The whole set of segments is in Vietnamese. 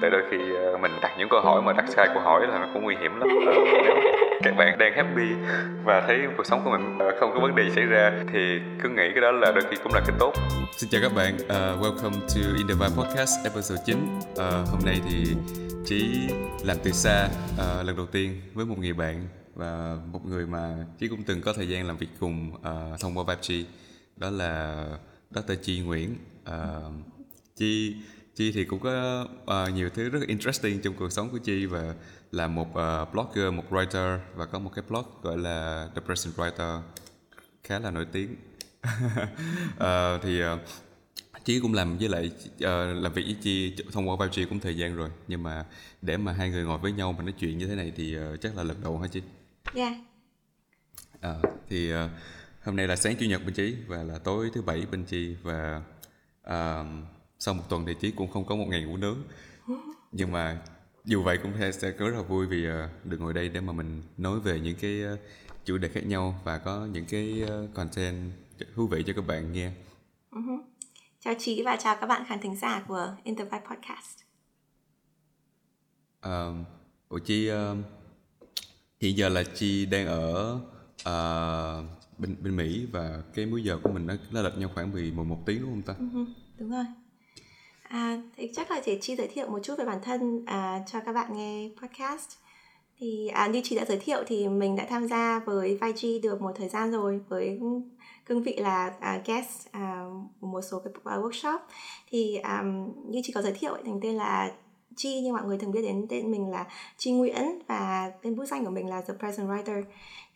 tại đôi khi ờ, mình đặt những câu hỏi mà đặt sai câu hỏi là nó cũng nguy hiểm lắm. À, nếu các bạn đang happy và thấy cuộc sống của mình ờ, không có vấn đề xảy ra thì cứ nghĩ cái đó là đôi khi cũng là cái tốt. Xin chào các bạn, uh, welcome to In The Vibe Podcast episode 9 uh, Hôm nay thì chỉ làm từ xa uh, lần đầu tiên với một người bạn và một người mà chỉ cũng từng có thời gian làm việc cùng uh, thông qua Vibe đó là Dr. Chi Nguyễn. Uh, Chi Chi thì cũng có uh, nhiều thứ rất interesting trong cuộc sống của Chi và là một uh, blogger, một writer và có một cái blog gọi là The Present Writer khá là nổi tiếng uh, thì uh, Chí cũng làm với lại uh, làm việc với Chi thông qua Vibe cũng thời gian rồi nhưng mà để mà hai người ngồi với nhau mà nói chuyện như thế này thì uh, chắc là lần đầu hả Chi? Dạ. Yeah. Uh, thì uh, hôm nay là sáng chủ nhật bên Chí và là tối thứ bảy bên Chi và uh, sau một tuần thì Chí cũng không có một ngày ngủ nướng nhưng mà dù vậy cũng sẽ rất là vui vì uh, được ngồi đây để mà mình nói về những cái uh, chủ đề khác nhau và có những cái uh, content thú vị cho các bạn nghe. Uh-huh. Chào chị và chào các bạn khán thính giả của Intervibe Podcast. Uh, Ủa Chi uh, hiện giờ là Chi đang ở uh, bên bên Mỹ và cái múi giờ của mình nó nó lệch nhau khoảng 10 11 tiếng đúng không ta? Uh-huh. Đúng rồi. À, thì chắc là chị Chi giới thiệu một chút về bản thân à, cho các bạn nghe podcast. Thì à, như chị đã giới thiệu thì mình đã tham gia với YG được một thời gian rồi với cương vị là à, guest à, một số cái à, workshop thì à, như chị có giới thiệu thành tên là Chi nhưng mọi người thường biết đến tên mình là Chi Nguyễn và tên bút danh của mình là The Present Writer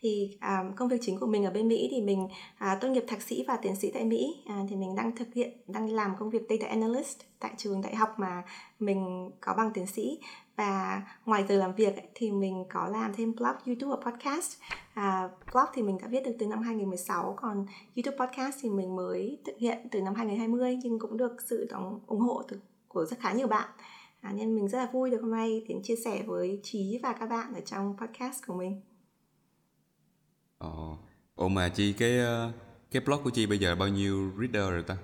thì um, công việc chính của mình ở bên Mỹ thì mình uh, tốt nghiệp thạc sĩ và tiến sĩ tại Mỹ uh, thì mình đang thực hiện đang làm công việc data analyst tại trường đại học mà mình có bằng tiến sĩ và ngoài giờ làm việc ấy, thì mình có làm thêm blog, YouTube và podcast. À, blog thì mình đã viết được từ năm 2016 còn YouTube podcast thì mình mới thực hiện từ năm 2020 nhưng cũng được sự đóng ủng hộ từ, của rất khá nhiều bạn. À, nên mình rất là vui được hôm nay đến chia sẻ với Trí và các bạn ở trong podcast của mình. Ồ, Ồ mà Chi cái ờ, cái blog của Chi bây giờ bao nhiêu reader rồi ta?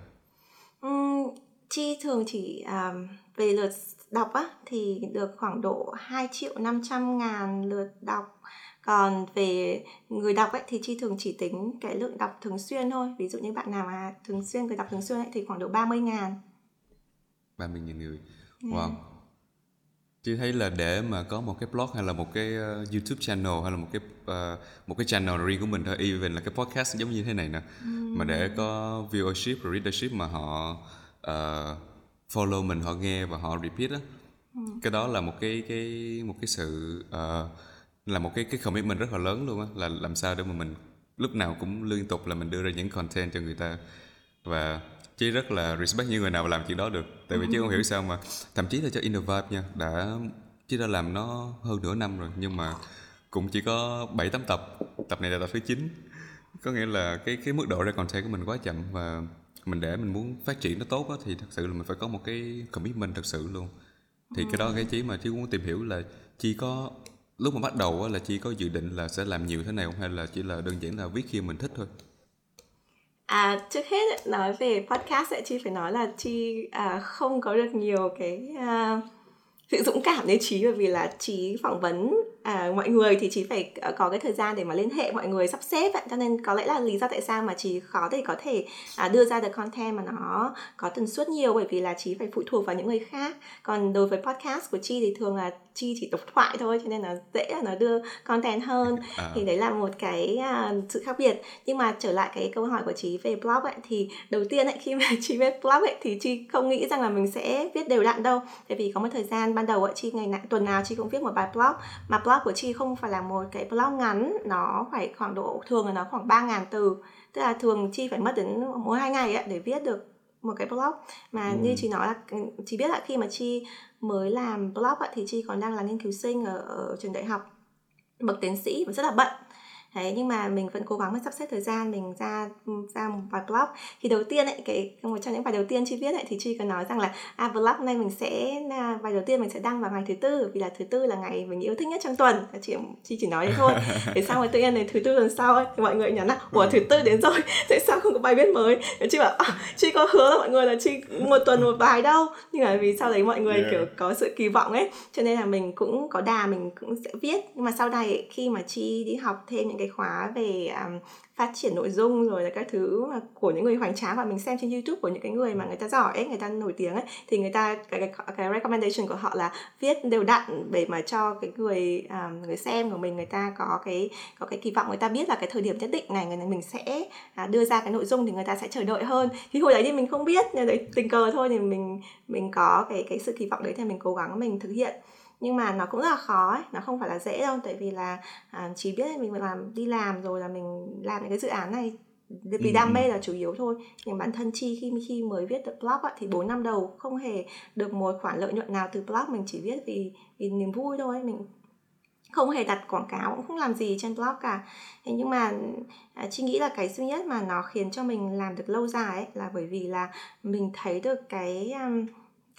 Um, Chi thường chỉ um, về lượt đọc á thì được khoảng độ 2 triệu 500 ngàn lượt đọc còn về người đọc ấy thì chi thường chỉ tính cái lượng đọc thường xuyên thôi ví dụ như bạn nào mà thường xuyên người đọc thường xuyên ấy, thì khoảng độ 30 ngàn 30 ngàn người wow yeah. Chị thấy là để mà có một cái blog hay là một cái uh, YouTube channel hay là một cái uh, một cái channel riêng của mình thôi, even là cái podcast giống như thế này nè, mm. mà để có viewership và readership mà họ uh, follow mình họ nghe và họ repeat á ừ. cái đó là một cái cái một cái sự uh, là một cái cái commitment rất là lớn luôn á là làm sao để mà mình lúc nào cũng liên tục là mình đưa ra những content cho người ta và chí rất là respect những người nào làm chuyện đó được. Tại vì chứ không hiểu sao mà thậm chí là cho Innovibe nha đã chí đã làm nó hơn nửa năm rồi nhưng mà cũng chỉ có 7 tám tập. Tập này là tập thứ 9 có nghĩa là cái cái mức độ ra content của mình quá chậm và mình để mình muốn phát triển nó tốt á, thì thật sự là mình phải có một cái commitment thật sự luôn. Thì cái đó cái chí mà chí muốn tìm hiểu là chi có lúc mà bắt đầu á, là chi có dự định là sẽ làm nhiều thế này không? Hay là chỉ là đơn giản là viết khi mình thích thôi À, trước hết nói về podcast ấy, chi phải nói là chi à, không có được nhiều cái à, sự dũng cảm như trí bởi vì là trí phỏng vấn à, mọi người thì chỉ phải ờ, có cái thời gian để mà liên hệ mọi người sắp xếp vậy cho nên có lẽ là lý do tại sao mà chỉ khó để có thể à, đưa ra được content mà nó có tần suất nhiều bởi vì là chỉ phải phụ thuộc vào những người khác. Còn đối với podcast của chi thì thường là chi chỉ độc thoại thôi cho nên là dễ là nó đưa content hơn. À. thì đấy là một cái uh, sự khác biệt. Nhưng mà trở lại cái câu hỏi của chị về blog ấy thì đầu tiên ấy khi mà chị viết blog ấy thì chị không nghĩ rằng là mình sẽ viết đều đặn đâu. Tại vì có một thời gian ban đầu ấy chị ngày nào, tuần nào chị cũng viết một bài blog. Mà blog của chị không phải là một cái blog ngắn nó phải khoảng độ thường là nó khoảng 3.000 từ. Tức là thường chi phải mất đến mỗi hai ngày ấy để viết được một cái blog. Mà ừ. như chị nói là chị biết là khi mà chi mới làm blog ấy, thì chi còn đang là nghiên cứu sinh ở, ở trường đại học. Bậc tiến sĩ và rất là bận Đấy, nhưng mà mình vẫn cố gắng sắp xếp thời gian mình ra ra một vài blog. Thì đầu tiên ấy cái một trong những bài đầu tiên chi viết ấy thì chi có nói rằng là à blog này mình sẽ là bài đầu tiên mình sẽ đăng vào ngày thứ tư vì là thứ tư là ngày mình yêu thích nhất trong tuần. Chị chi chỉ nói thế thôi. Thế xong rồi tự nhiên này thứ tư tuần sau ấy, thì mọi người nhắn là ủa thứ tư đến rồi tại sao không có bài viết mới? Chị bảo à, chi có hứa là mọi người là chi một tuần một bài đâu. Nhưng mà vì sau đấy mọi người yeah. kiểu có sự kỳ vọng ấy cho nên là mình cũng có đà mình cũng sẽ viết. Nhưng mà sau này khi mà chi đi học thêm những cái khóa về um, phát triển nội dung rồi là các thứ mà của những người hoành tráng và mình xem trên YouTube của những cái người mà người ta giỏi ấy, người ta nổi tiếng ấy thì người ta cái cái, cái recommendation của họ là viết đều đặn để mà cho cái người um, người xem của mình người ta có cái có cái kỳ vọng người ta biết là cái thời điểm nhất định này người mình sẽ à, đưa ra cái nội dung thì người ta sẽ chờ đợi hơn. Thì hồi đấy thì mình không biết nhưng đấy tình cờ thôi thì mình mình có cái cái sự kỳ vọng đấy thì mình cố gắng mình thực hiện nhưng mà nó cũng rất là khó ấy. nó không phải là dễ đâu tại vì là à, chỉ biết mình làm đi làm rồi là mình làm những cái dự án này vì ừ. đam mê là chủ yếu thôi nhưng bản thân chi khi khi mới viết được blog ấy, thì 4 năm đầu không hề được một khoản lợi nhuận nào từ blog mình chỉ viết vì vì niềm vui thôi mình không hề đặt quảng cáo cũng không làm gì trên blog cả thế nhưng mà à, chi nghĩ là cái duy nhất mà nó khiến cho mình làm được lâu dài ấy, là bởi vì là mình thấy được cái um,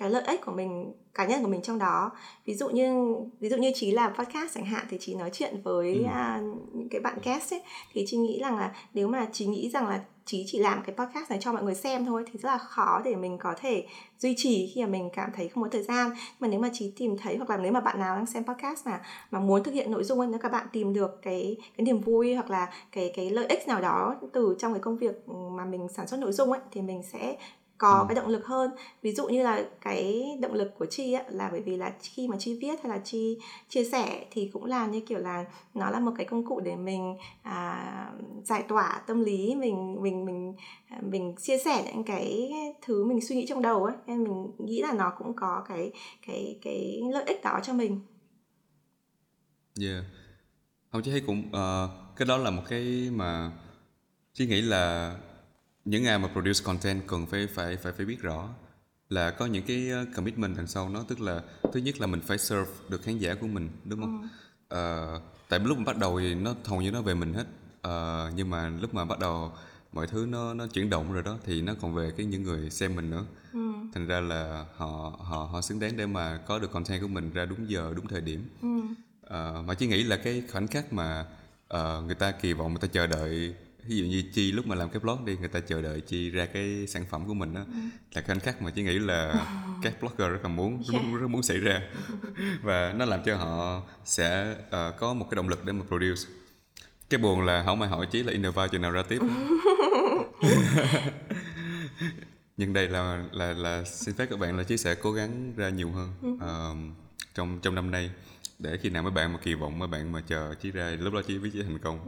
cái lợi ích của mình cá nhân của mình trong đó ví dụ như ví dụ như trí làm podcast chẳng hạn thì chị nói chuyện với ừ. uh, những cái bạn guest ấy thì chị nghĩ rằng là nếu mà chị nghĩ rằng là chí chỉ làm cái podcast này cho mọi người xem thôi thì rất là khó để mình có thể duy trì khi mà mình cảm thấy không có thời gian mà nếu mà chí tìm thấy hoặc là nếu mà bạn nào đang xem podcast mà mà muốn thực hiện nội dung ấy nếu các bạn tìm được cái cái niềm vui hoặc là cái cái lợi ích nào đó từ trong cái công việc mà mình sản xuất nội dung ấy thì mình sẽ có ừ. cái động lực hơn. Ví dụ như là cái động lực của chi á, là bởi vì là khi mà chi viết hay là chi chia sẻ thì cũng là như kiểu là nó là một cái công cụ để mình à, giải tỏa tâm lý mình mình mình à, mình chia sẻ những cái thứ mình suy nghĩ trong đầu ấy nên mình nghĩ là nó cũng có cái cái cái lợi ích đó cho mình. Yeah. Không chứ thấy cũng uh, cái đó là một cái mà chị nghĩ là những ai mà produce content cần phải phải phải phải biết rõ là có những cái ờ, commitment đằng sau nó tức là thứ nhất là mình phải serve được khán giả của mình đúng không? Ừ. Uh, tại lúc mà bắt đầu thì nó hầu như nó về mình hết uh, nhưng mà lúc mà bắt đầu mọi thứ nó nó chuyển động rồi đó thì nó còn về cái những người xem mình nữa ừ. thành ra là họ họ họ xứng đáng để mà có được content của mình ra đúng giờ đúng thời điểm ừ. uh, mà chỉ nghĩ là cái khoảnh khắc mà uh, người ta kỳ vọng người ta chờ đợi ví dụ như chi lúc mà làm cái blog đi người ta chờ đợi chi ra cái sản phẩm của mình đó ừ. là khoảnh khắc mà chị nghĩ là các blogger rất là muốn yeah. rất, rất muốn xảy ra. Và nó làm cho họ sẽ uh, có một cái động lực để mà produce. Cái buồn là không ai hỏi chí là innovate chừng nào ra tiếp nhưng đây là là là xin phép các bạn là chí sẽ cố gắng ra nhiều hơn uh, trong trong năm nay để khi nào mấy bạn mà kỳ vọng mấy bạn mà chờ chị ra lúc đó chị biết chị thành công.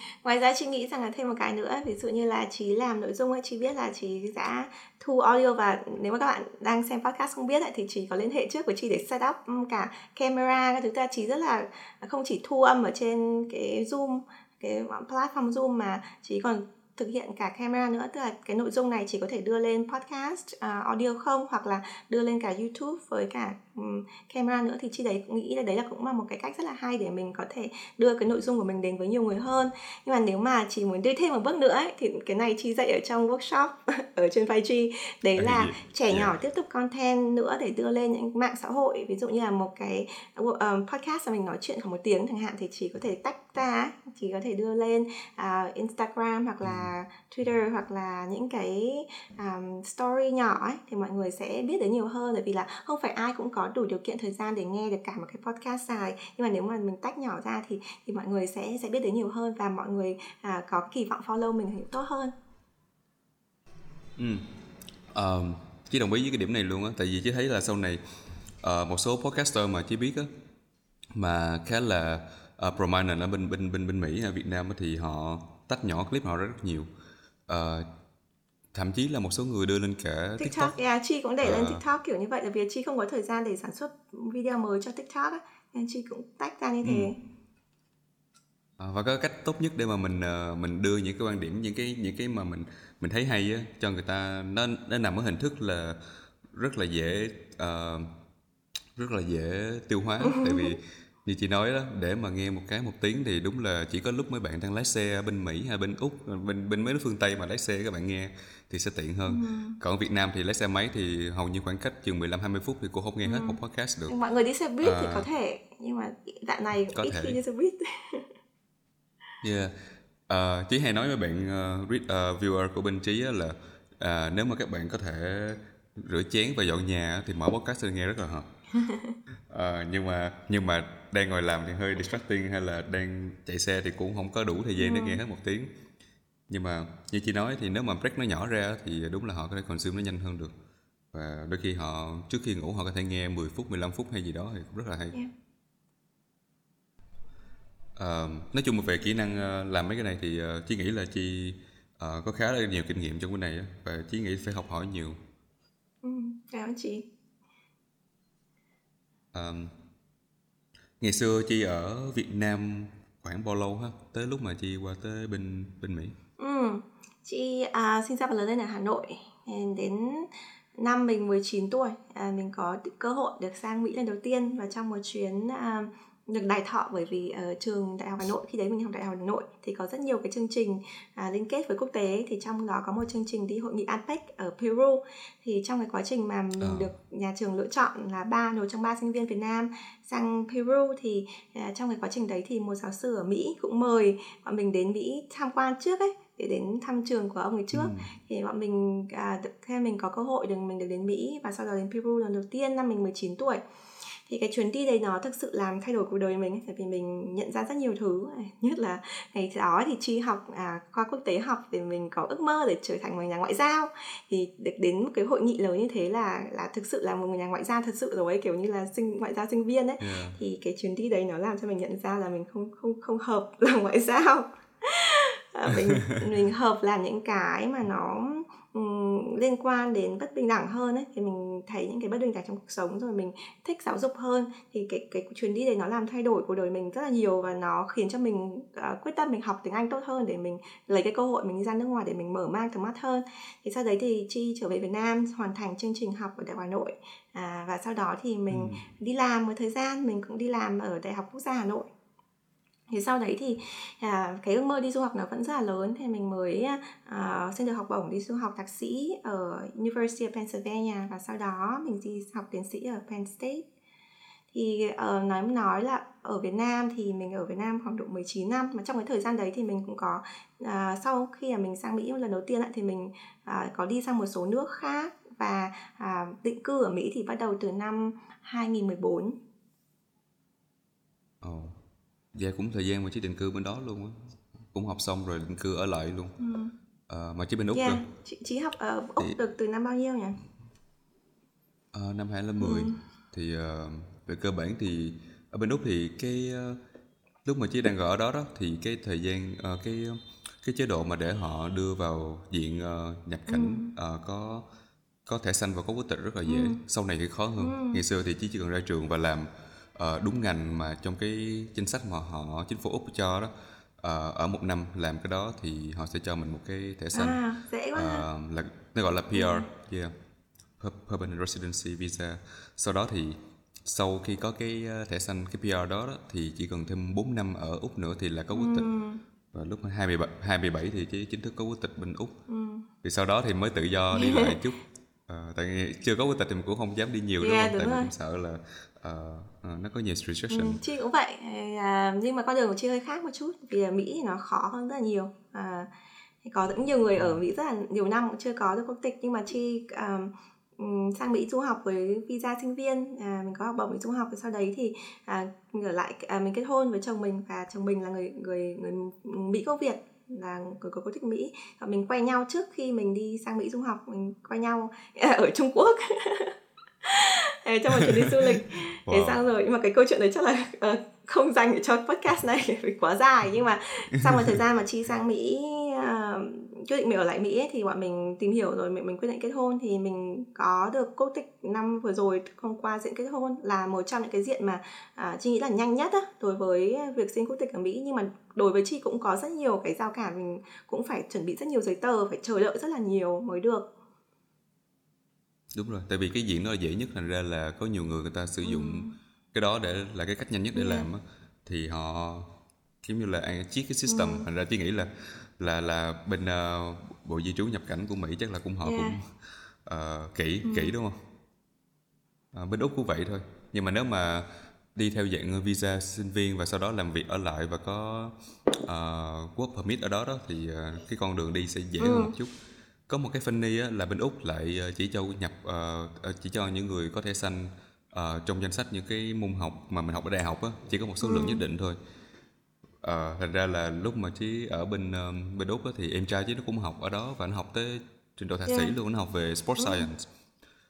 Ngoài ra chị nghĩ rằng là thêm một cái nữa ví dụ như là chị làm nội dung ấy chị biết là chị đã thu audio và nếu mà các bạn đang xem podcast không biết ấy, thì chị có liên hệ trước với chị để set up cả camera các thứ. Ta chị rất là không chỉ thu âm ở trên cái zoom cái platform zoom mà chị còn thực hiện cả camera nữa tức là cái nội dung này chỉ có thể đưa lên podcast uh, audio không hoặc là đưa lên cả youtube với cả um, camera nữa. Thì chi đấy cũng nghĩ là đấy là cũng là một cái cách rất là hay để mình có thể đưa cái nội dung của mình đến với nhiều người hơn. Nhưng mà nếu mà chỉ muốn đi thêm một bước nữa ấy, thì cái này chi dạy ở trong workshop ở trên 5G đấy là trẻ nhỏ tiếp tục content nữa để đưa lên những mạng xã hội. Ví dụ như là một cái um, podcast mà mình nói chuyện khoảng một tiếng chẳng hạn thì chỉ có thể tách ra chỉ có thể đưa lên uh, Instagram hoặc là Twitter hoặc là những cái um, story nhỏ ấy thì mọi người sẽ biết đến nhiều hơn bởi vì là không phải ai cũng có đủ điều kiện thời gian để nghe được cả một cái podcast dài nhưng mà nếu mà mình tách nhỏ ra thì thì mọi người sẽ sẽ biết đến nhiều hơn và mọi người à, có kỳ vọng follow mình thì tốt hơn. Ừ. Um, chỉ đồng ý với cái điểm này luôn á tại vì chỉ thấy là sau này uh, một số podcaster mà chỉ biết á mà khá là uh, prominent ở bên bên bên bên Mỹ hay Việt Nam thì họ tách nhỏ clip họ rất, nhiều uh, thậm chí là một số người đưa lên cả TikTok. TikTok, yeah, Chi cũng để uh, lên TikTok kiểu như vậy là vì Chi không có thời gian để sản xuất video mới cho TikTok á, nên Chi cũng tách ra như thế. Ừ. À, và có cách tốt nhất để mà mình uh, mình đưa những cái quan điểm những cái những cái mà mình mình thấy hay á cho người ta nó nó nằm ở hình thức là rất là dễ uh, rất là dễ tiêu hóa tại vì như chị nói đó để mà nghe một cái một tiếng thì đúng là chỉ có lúc mấy bạn đang lái xe bên Mỹ hay bên úc bên bên mấy nước phương Tây mà lái xe các bạn nghe thì sẽ tiện hơn. Ừ. Còn ở Việt Nam thì lái xe máy thì hầu như khoảng cách chừng 15 20 phút thì cô không nghe ừ. hết một podcast được. Mọi người đi xe buýt à, thì có thể nhưng mà dạo này có ít thể. khi đi xe buýt. yeah. Uh, Chí hay nói với bạn uh, read, uh, viewer của bên Chí là uh, nếu mà các bạn có thể rửa chén và dọn nhà thì mở podcast sẽ nghe rất là hợp. Uh, nhưng mà nhưng mà đang ngồi làm thì hơi distracting hay là đang chạy xe thì cũng không có đủ thời gian để nghe hết một tiếng. Nhưng mà như chị nói thì nếu mà break nó nhỏ ra thì đúng là họ có thể consume nó nhanh hơn được. Và đôi khi họ trước khi ngủ họ có thể nghe 10 phút 15 phút hay gì đó thì cũng rất là hay. Yeah. uh, nói chung về kỹ năng uh, làm mấy cái này thì uh, chị nghĩ là chị uh, có khá là nhiều kinh nghiệm trong cái này và chị nghĩ phải học hỏi nhiều. Ừ, cảm ơn chị um, ngày xưa chị ở Việt Nam khoảng bao lâu ha? Tới lúc mà chị qua tới bên bên Mỹ? Ừ chị à, sinh ra và lớn lên ở Hà Nội à, đến năm mình 19 tuổi à, mình có cơ hội được sang Mỹ lần đầu tiên và trong một chuyến à, được đài thọ bởi vì ở trường đại học Hà Nội khi đấy mình học đại học Hà Nội thì có rất nhiều cái chương trình à, liên kết với quốc tế thì trong đó có một chương trình đi hội nghị APEC ở Peru thì trong cái quá trình mà mình à. được nhà trường lựa chọn là ba một trong ba sinh viên Việt Nam sang Peru thì à, trong cái quá trình đấy thì một giáo sư ở Mỹ cũng mời bọn mình đến Mỹ tham quan trước ấy để đến thăm trường của ông ấy trước ừ. thì bọn mình à, theo mình có cơ hội được mình được đến Mỹ và sau đó đến Peru lần đầu tiên năm mình 19 tuổi thì cái chuyến đi đấy nó thực sự làm thay đổi cuộc đời mình tại vì mình nhận ra rất nhiều thứ. Nhất là ngày đó thì chi học à, khoa quốc tế học thì mình có ước mơ để trở thành một nhà ngoại giao. Thì được đến một cái hội nghị lớn như thế là là thực sự là một nhà ngoại giao thật sự rồi ấy, kiểu như là sinh ngoại giao sinh viên ấy. Yeah. thì cái chuyến đi đấy nó làm cho mình nhận ra là mình không không không hợp làm ngoại giao. À, mình mình hợp làm những cái mà nó um, liên quan đến bất bình đẳng hơn ấy thì mình thấy những cái bất bình đẳng trong cuộc sống rồi mình thích giáo dục hơn thì cái cái chuyến đi đấy nó làm thay đổi cuộc đời mình rất là nhiều và nó khiến cho mình uh, quyết tâm mình học tiếng Anh tốt hơn để mình lấy cái cơ hội mình đi ra nước ngoài để mình mở mang tầm mắt hơn thì sau đấy thì chi trở về Việt Nam hoàn thành chương trình học ở Đại học Hà Nội à, và sau đó thì mình ừ. đi làm một thời gian mình cũng đi làm ở Đại học Quốc gia Hà Nội thì sau đấy thì à, cái ước mơ đi du học nó vẫn rất là lớn. Thì mình mới à, à, xin được học bổng đi du học thạc sĩ ở University of Pennsylvania và sau đó mình đi học tiến sĩ ở Penn State. Thì uh, nói nói là ở Việt Nam thì mình ở Việt Nam khoảng độ 19 năm. Mà trong cái thời gian đấy thì mình cũng có uh, sau khi mà mình sang Mỹ lần đầu tiên lại thì mình uh, có đi sang một số nước khác và uh, định cư ở Mỹ thì bắt đầu từ năm 2014. Oh dạ cũng thời gian mà chị định cư bên đó luôn á cũng học xong rồi định cư ở lại luôn ừ. à, mà chị bên úc yeah. rồi chị, chị học ở úc thì... được từ năm bao nhiêu nhỉ à, năm 2010 ừ. thì uh, về cơ bản thì ở bên úc thì cái uh, lúc mà chị đang ở đó đó thì cái thời gian uh, cái cái chế độ mà để họ đưa vào diện uh, nhập cảnh ừ. uh, có có thẻ xanh và có quốc tịch rất là dễ ừ. sau này thì khó hơn ừ. ngày xưa thì chỉ chỉ cần ra trường và làm uh, đúng ngành mà trong cái chính sách mà họ chính phủ úc cho đó uh, ở một năm làm cái đó thì họ sẽ cho mình một cái thẻ xanh. À, dễ quá uh, là nó gọi là PR yeah, yeah. permanent residency visa. Sau đó thì sau khi có cái thẻ xanh cái PR đó, đó thì chỉ cần thêm 4 năm ở úc nữa thì là có quốc tịch. Ừ. và lúc 27 27 thì chỉ chính thức có quốc tịch bên úc. Ừ. thì sau đó thì mới tự do đi lại chút. À, tại chưa có quốc tịch thì mình cũng không dám đi nhiều yeah, không? Tại vì cũng sợ là uh, uh, nó có nhiều restriction. ừ, chị cũng vậy. À, nhưng mà con đường của chị hơi khác một chút vì ở mỹ thì nó khó hơn rất là nhiều. À, có rất nhiều người ở mỹ rất là nhiều năm cũng chưa có được quốc tịch nhưng mà chị um, sang Mỹ du học với visa sinh viên. À, mình có học bổng du học và sau đấy thì à, mình ở lại à, mình kết hôn với chồng mình và chồng mình là người người người Mỹ gốc Việt là người có quốc tịch Mỹ. Và mình quen nhau trước khi mình đi sang Mỹ du học mình quen nhau ở Trung Quốc trong một chuyến đi du lịch. Wow. thế xong rồi nhưng mà cái câu chuyện đấy chắc là uh, không dành để cho podcast này vì quá dài. Nhưng mà sau một thời gian mà chi sang Mỹ uh, quyết định mình ở lại Mỹ ấy, thì bọn mình tìm hiểu rồi mình, mình quyết định kết hôn. Thì mình có được quốc tịch năm vừa rồi hôm qua diện kết hôn là một trong những cái diện mà uh, chi nghĩ là nhanh nhất á, đối với việc xin quốc tịch ở Mỹ. Nhưng mà đối với chi cũng có rất nhiều cái giao cản. Mình cũng phải chuẩn bị rất nhiều giấy tờ phải chờ đợi rất là nhiều mới được đúng rồi tại vì cái diện đó là dễ nhất thành ra là có nhiều người người ta sử dụng cái đó để là cái cách nhanh nhất để Yeah. làm á. Thì họ giống như là chiết cái system thành ra chị nghĩ là là là bên ờ, bộ di trú nhập cảnh của Mỹ chắc là cũng họ Yeah. cũng ờ, kỹ kỹ đúng không? Ờ, bên úc cũng vậy thôi. Nhưng mà nếu mà đi theo dạng visa sinh viên và sau đó làm việc ở lại và có uh, work permit ở đó đó thì ờ, cái con đường đi sẽ dễ hơn một chút có một cái funny á, là bên úc lại ờ, chỉ cho nhập ờ, chỉ cho những người có thẻ xanh ờ, trong danh sách những cái môn học mà mình học ở đại học á chỉ có một số lượng nhất định thôi. Ờ, thành ra là lúc mà chí ở bên ờ, bên úc á, thì em trai chí nó cũng học ở đó và nó học tới trình độ thạc sĩ Yeah. luôn nó học về sports science.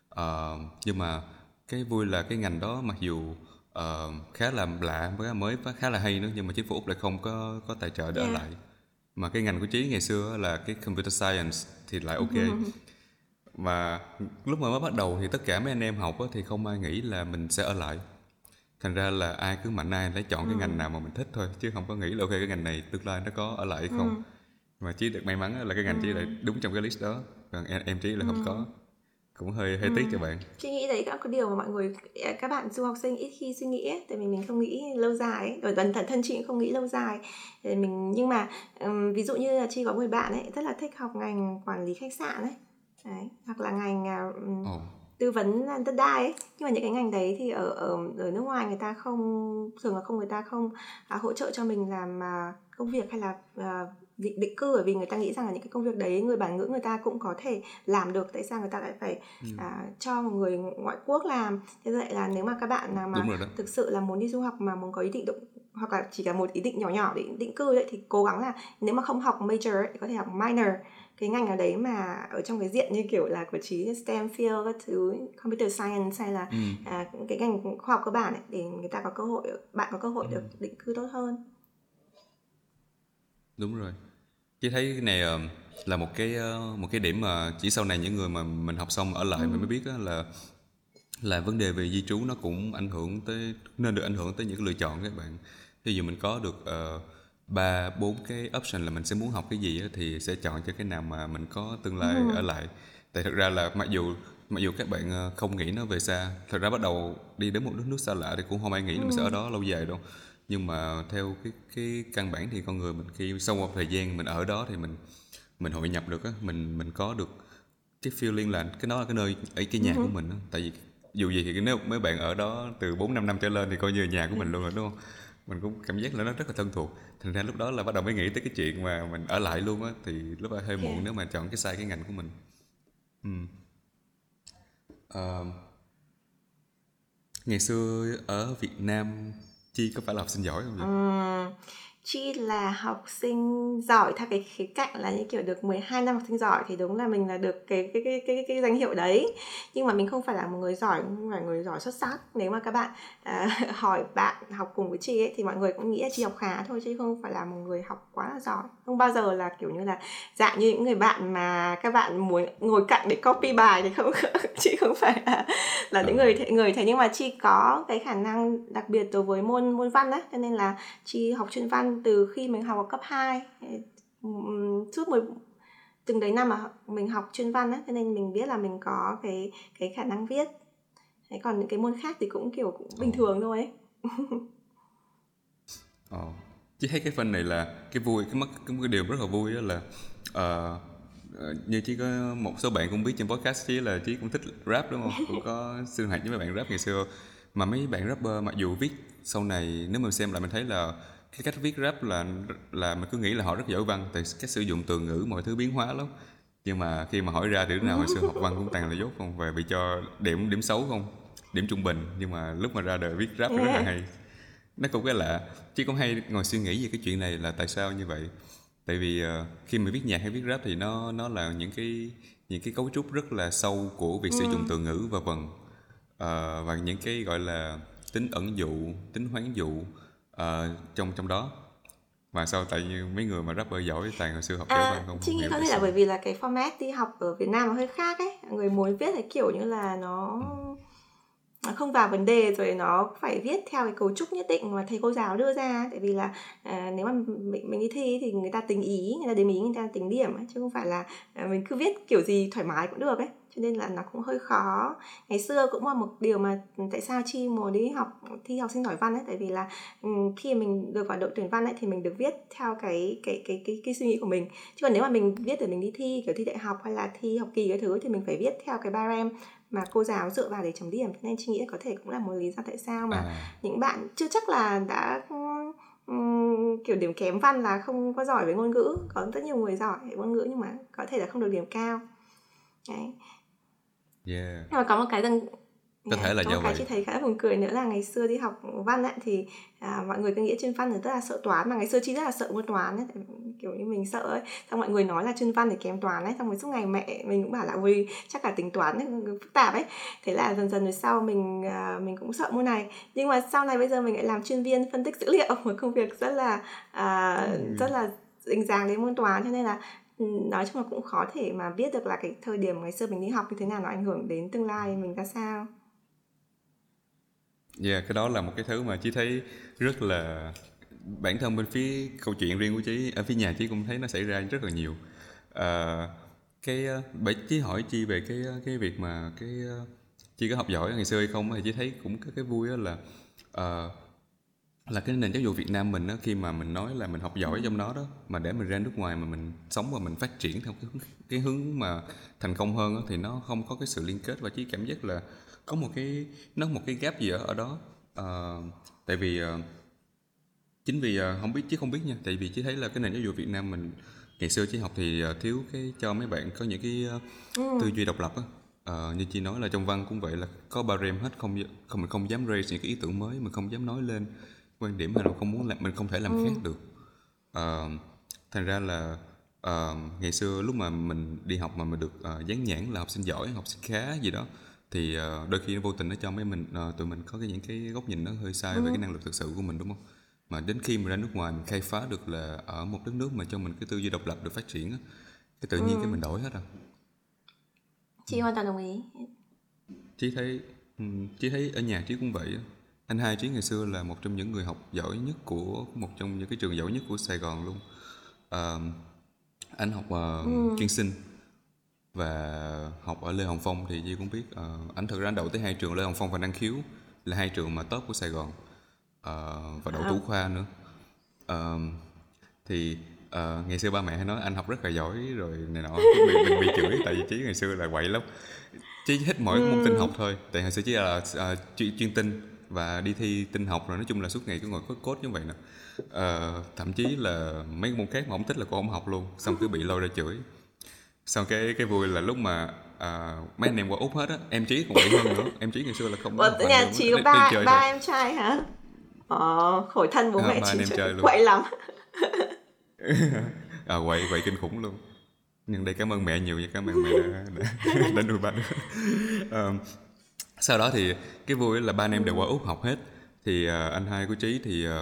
Ờ, nhưng mà cái vui là cái ngành đó mặc dù ờ, khá là lạ mới và khá là hay nữa nhưng mà chính phủ úc lại không có có tài trợ ở Yeah. lại. Mà cái ngành của trí ngày xưa là cái computer science thì lại ok. Và lúc mà mới bắt đầu thì tất cả mấy anh em học thì không ai nghĩ là mình sẽ ở lại. Thành ra là ai cứ mạnh ai lấy chọn cái ngành nào mà mình thích thôi chứ không có nghĩ là ok cái ngành này tương lai nó có ở lại hay không. Mà chí được may mắn là cái ngành chí lại đúng trong cái list đó. Còn em, em trí là không có cũng hơi hơi tiếc cho bạn. Chị nghĩ đấy cũng có điều mà mọi người các bạn du học sinh ít khi suy nghĩ ấy, tại vì mình không nghĩ lâu dài ấy. rồi bản thân chị cũng không nghĩ lâu dài. Thì mình nhưng mà ừm, ví dụ như là chị có người bạn ấy rất là thích học ngành quản lý khách sạn ấy. Đấy hoặc là ngành à, ừm, Ồ, tư vấn đất đai ấy. Nhưng mà những cái ngành đấy thì ở ở ở nước ngoài người ta không thường là không người ta không à, hỗ trợ cho mình làm à, công việc hay là à, định, định cư bởi vì người ta nghĩ rằng là những cái công việc đấy người bản ngữ người ta cũng có thể làm được. Tại sao người ta lại phải à, cho một người ngoại quốc làm? Thế vậy là nếu mà các bạn nào mà thực sự là muốn đi du học mà muốn có ý định động hoặc là chỉ là một ý định nhỏ nhỏ để định cư ấy, thì cố gắng là nếu mà không học major ấy, thì có thể học minor. Cái ngành nào đấy mà ở trong cái diện như kiểu là của trí STEM field các thứ computer science hay là ừ. à, cái ngành khoa học cơ bản ấy, để người ta có cơ hội bạn có cơ hội Ừ. được định cư tốt hơn. Đúng rồi chị thấy cái này ờ, là một cái ờ, một cái điểm mà chỉ sau này những người mà mình học xong ở lại mình mới biết á là là vấn đề về di trú nó cũng ảnh hưởng tới nên được ảnh hưởng tới những cái lựa chọn các bạn. Ví dụ mình có được ờ, ba bốn cái option là mình sẽ muốn học cái gì thì sẽ chọn cho cái nào mà mình có tương lai ở lại. Tại thực ra là mặc dù mặc dù các bạn không nghĩ nó về xa thật ra bắt đầu đi đến một đất nước xa lạ thì cũng không ai nghĩ là mình sẽ ở đó lâu dài đâu nhưng mà theo cái cái căn bản thì con người mình khi sau một thời gian mình ở đó thì mình mình hội nhập được á mình mình có được cái feeling là cái đó là cái nơi ở cái nhà của mình á. Tại vì dù gì thì nếu mấy bạn ở đó từ 4 5 năm trở lên thì coi như nhà của mình luôn rồi đúng không? Mình cũng cảm giác là nó rất là thân thuộc. Thành ra lúc đó là bắt đầu mới nghĩ tới cái chuyện mà mình ở lại luôn á thì lúc đó hơi muộn Yeah. nếu mà chọn cái sai cái ngành của mình. Ừ. Ờ, ngày xưa ở Việt Nam Chi có phải là học sinh giỏi không vậy? Ừ, Chi là học sinh giỏi theo cái khía cạnh là như kiểu được 12 năm học sinh giỏi thì đúng là mình là được cái cái cái cái, cái danh hiệu đấy. Nhưng mà mình không phải là một người giỏi không phải người giỏi xuất sắc. Nếu mà các bạn à, hỏi bạn học cùng với chị ấy thì mọi người cũng nghĩ là chị học khá thôi chứ không phải là một người học quá là giỏi. Không bao giờ là kiểu như là dạng như những người bạn mà các bạn muốn ngồi cạnh để copy bài thì không chị không phải là là những người thế, người thế. Nhưng mà chi có cái khả năng đặc biệt đối với môn môn văn đấy cho nên là chi học chuyên văn từ khi mình học ở cấp 2 Ừm, suốt một từng đấy năm mà mình học chuyên văn á cho nên mình biết là mình có cái cái khả năng viết Thế còn những cái môn khác thì cũng kiểu cũng bình Ồ. thường thôi ấy. Ồ. Chị thấy cái phần này là cái vui cái mất cái, cái điều rất là vui đó là ờ, ờ, như chỉ có một số bạn cũng biết trên podcast chí là chí cũng thích rap đúng không cũng có sinh hoạt với mấy bạn rap ngày xưa mà mấy bạn rapper mặc dù viết sau này nếu mà xem lại mình thấy là cái cách viết rap là là mình cứ nghĩ là họ rất giỏi văn tại cách sử dụng từ ngữ mọi thứ biến hóa lắm. Nhưng mà khi mà hỏi ra thì lúc nào hồi xưa học văn cũng toàn là dốt không? Và bị cho điểm điểm xấu không? Điểm trung bình. Nhưng mà lúc mà ra đời viết rap rất là hay. Nó cũng cái lạ. Chứ cũng hay ngồi suy nghĩ về cái chuyện này là tại sao như vậy. Tại vì ờ, khi mà viết nhạc hay viết rap thì nó nó là những cái những cái cấu trúc rất là sâu của việc sử dụng từ ngữ và vần. Ờ, và những cái gọi là tính ẩn dụ tính hoán dụ ờ, trong trong đó. Mà sao tại như mấy người mà rapper giỏi toàn hồi xưa học văn À, không chị không nghĩ có thể là bởi vì là cái format đi học ở Việt Nam nó hơi khác ấy. Người muốn viết cái kiểu như là nó nó không vào vấn đề rồi nó phải viết theo cái cấu trúc nhất định mà thầy cô giáo đưa ra. Tại vì là à, nếu mà mình, mình đi thi thì người ta tính ý người ta đếm ý người ta tính điểm ấy, chứ không phải là à, mình cứ viết kiểu gì thoải mái cũng được ấy cho nên là nó cũng hơi khó. Ngày xưa cũng là một điều mà tại sao chi muốn đi học thi học sinh giỏi văn ấy tại vì là khi mình được vào đội tuyển văn ấy thì mình được viết theo cái cái cái cái, cái suy nghĩ của mình. Chứ còn nếu mà mình viết để mình đi thi kiểu thi đại học hay là thi học kỳ cái thứ thì mình phải viết theo cái barem mà cô giáo dựa vào để chấm điểm. Nên chị nghĩ có thể cũng là một lý do tại sao mà à. những bạn chưa chắc là đã um, kiểu điểm kém văn là không có giỏi về ngôn ngữ. Có rất nhiều người giỏi về ngôn ngữ nhưng mà có thể là không được điểm cao. Đấy yeah. nhưng mà có một cái rằng có thể là do vậy chị thấy khá buồn cười nữa là ngày xưa đi học văn ấy, thì à, mọi người cứ nghĩ chuyên văn là rất là sợ toán mà ngày xưa chị rất là sợ môn toán ấy, kiểu như mình sợ ấy xong mọi người nói là chuyên văn thì kém toán ấy xong rồi suốt ngày mẹ mình cũng bảo là ui chắc là tính toán ấy, phức tạp ấy thế là dần dần rồi sau mình à, mình cũng sợ môn này nhưng mà sau này bây giờ mình lại làm chuyên viên phân tích dữ liệu một công việc rất là à, ừ. rất là dính dáng đến môn toán cho nên là nói chung là cũng khó thể mà biết được là cái thời điểm ngày xưa mình đi học như thế nào nó ảnh hưởng đến tương lai mình ra sao Yeah, cái đó là một cái thứ mà chị thấy rất là bản thân bên phía câu chuyện riêng của chị ở à, phía nhà chị cũng thấy nó xảy ra rất là nhiều. À, cái à, bởi chị hỏi chi về cái à, cái việc mà cái chi có học giỏi ngày xưa hay không thì chị thấy cũng có cái vui là uh, là cái nền giáo dục Việt Nam mình đó, khi mà mình nói là mình học giỏi trong đó đó mà để mình ra nước ngoài mà mình sống và mình phát triển theo cái cái hướng mà thành công hơn đó, thì nó không có cái sự liên kết và chỉ cảm giác là có một cái nó một cái gap gì ở ở đó. À, tại vì uh, chính vì uh, không biết chứ không biết nha tại vì chỉ thấy là cái nền giáo dục Việt Nam mình ngày xưa chỉ học thì thiếu cái cho mấy bạn có những cái uh, tư duy độc lập á. Uh, như chị nói là trong văn cũng vậy là có ba rem hết không không mình không dám raise những cái ý tưởng mới mình không dám nói lên quan điểm mà mình không muốn làm mình không thể làm ừ. khác được uh, thành ra là uh, ngày xưa lúc mà mình đi học mà mình được uh, dán nhãn là học sinh giỏi học sinh khá gì đó thì uh, đôi khi nó vô tình nó cho mấy mình uh, tụi mình có cái những cái góc nhìn nó hơi sai ừ. về cái năng lực thực sự của mình đúng không mà đến khi mà ra nước ngoài mình khai phá được là ở một đất nước mà cho mình cái tư duy độc lập được phát triển á cái tự nhiên ừ. cái mình đổi hết rồi chị hoàn toàn đồng ý chị thấy chị thấy ở nhà chị cũng vậy anh hai trí ngày xưa là một trong những người học giỏi nhất của một trong những cái trường giỏi nhất của sài gòn luôn. À, anh học uh, ừ. chuyên sinh và học ở Lê Hồng Phong thì Duy cũng biết uh, anh thực ra anh đậu tới hai trường Lê Hồng Phong và Năng Khiếu là hai trường mà top của Sài Gòn uh, và đậu tú khoa nữa. Uh, thì uh, ngày xưa ba mẹ hay nói anh học rất là giỏi rồi này nọ bị, bị, bị chửi tại vì chí ngày xưa là quậy lắm. Chí hết mỗi môn tin học thôi tại hồi xưa chí là uh, chuyên, chuyên tinh và đi thi tinh học rồi nói chung là suốt ngày cứ ngồi code code như vậy nè. Uh, thậm chí là mấy môn khác mà không thích là cô không học luôn xong cứ bị lôi ra chửi. Xong cái cái vui là lúc mà uh, mấy anh em qua úc hết á em trí còn bị hơn nữa em trí ngày xưa là không có nhà chị có ba ba em trai hả? Ờ khổ thân bố à, mẹ luôn. quậy lắm. À quậy quậy kinh khủng luôn. Nhưng đây cảm ơn mẹ nhiều nha cảm ơn mẹ đã, đã, đã nuôi ba đứa. Um, sau đó thì cái vui là ba anh em đều qua úc học hết. Thì uh, anh hai của trí thì uh,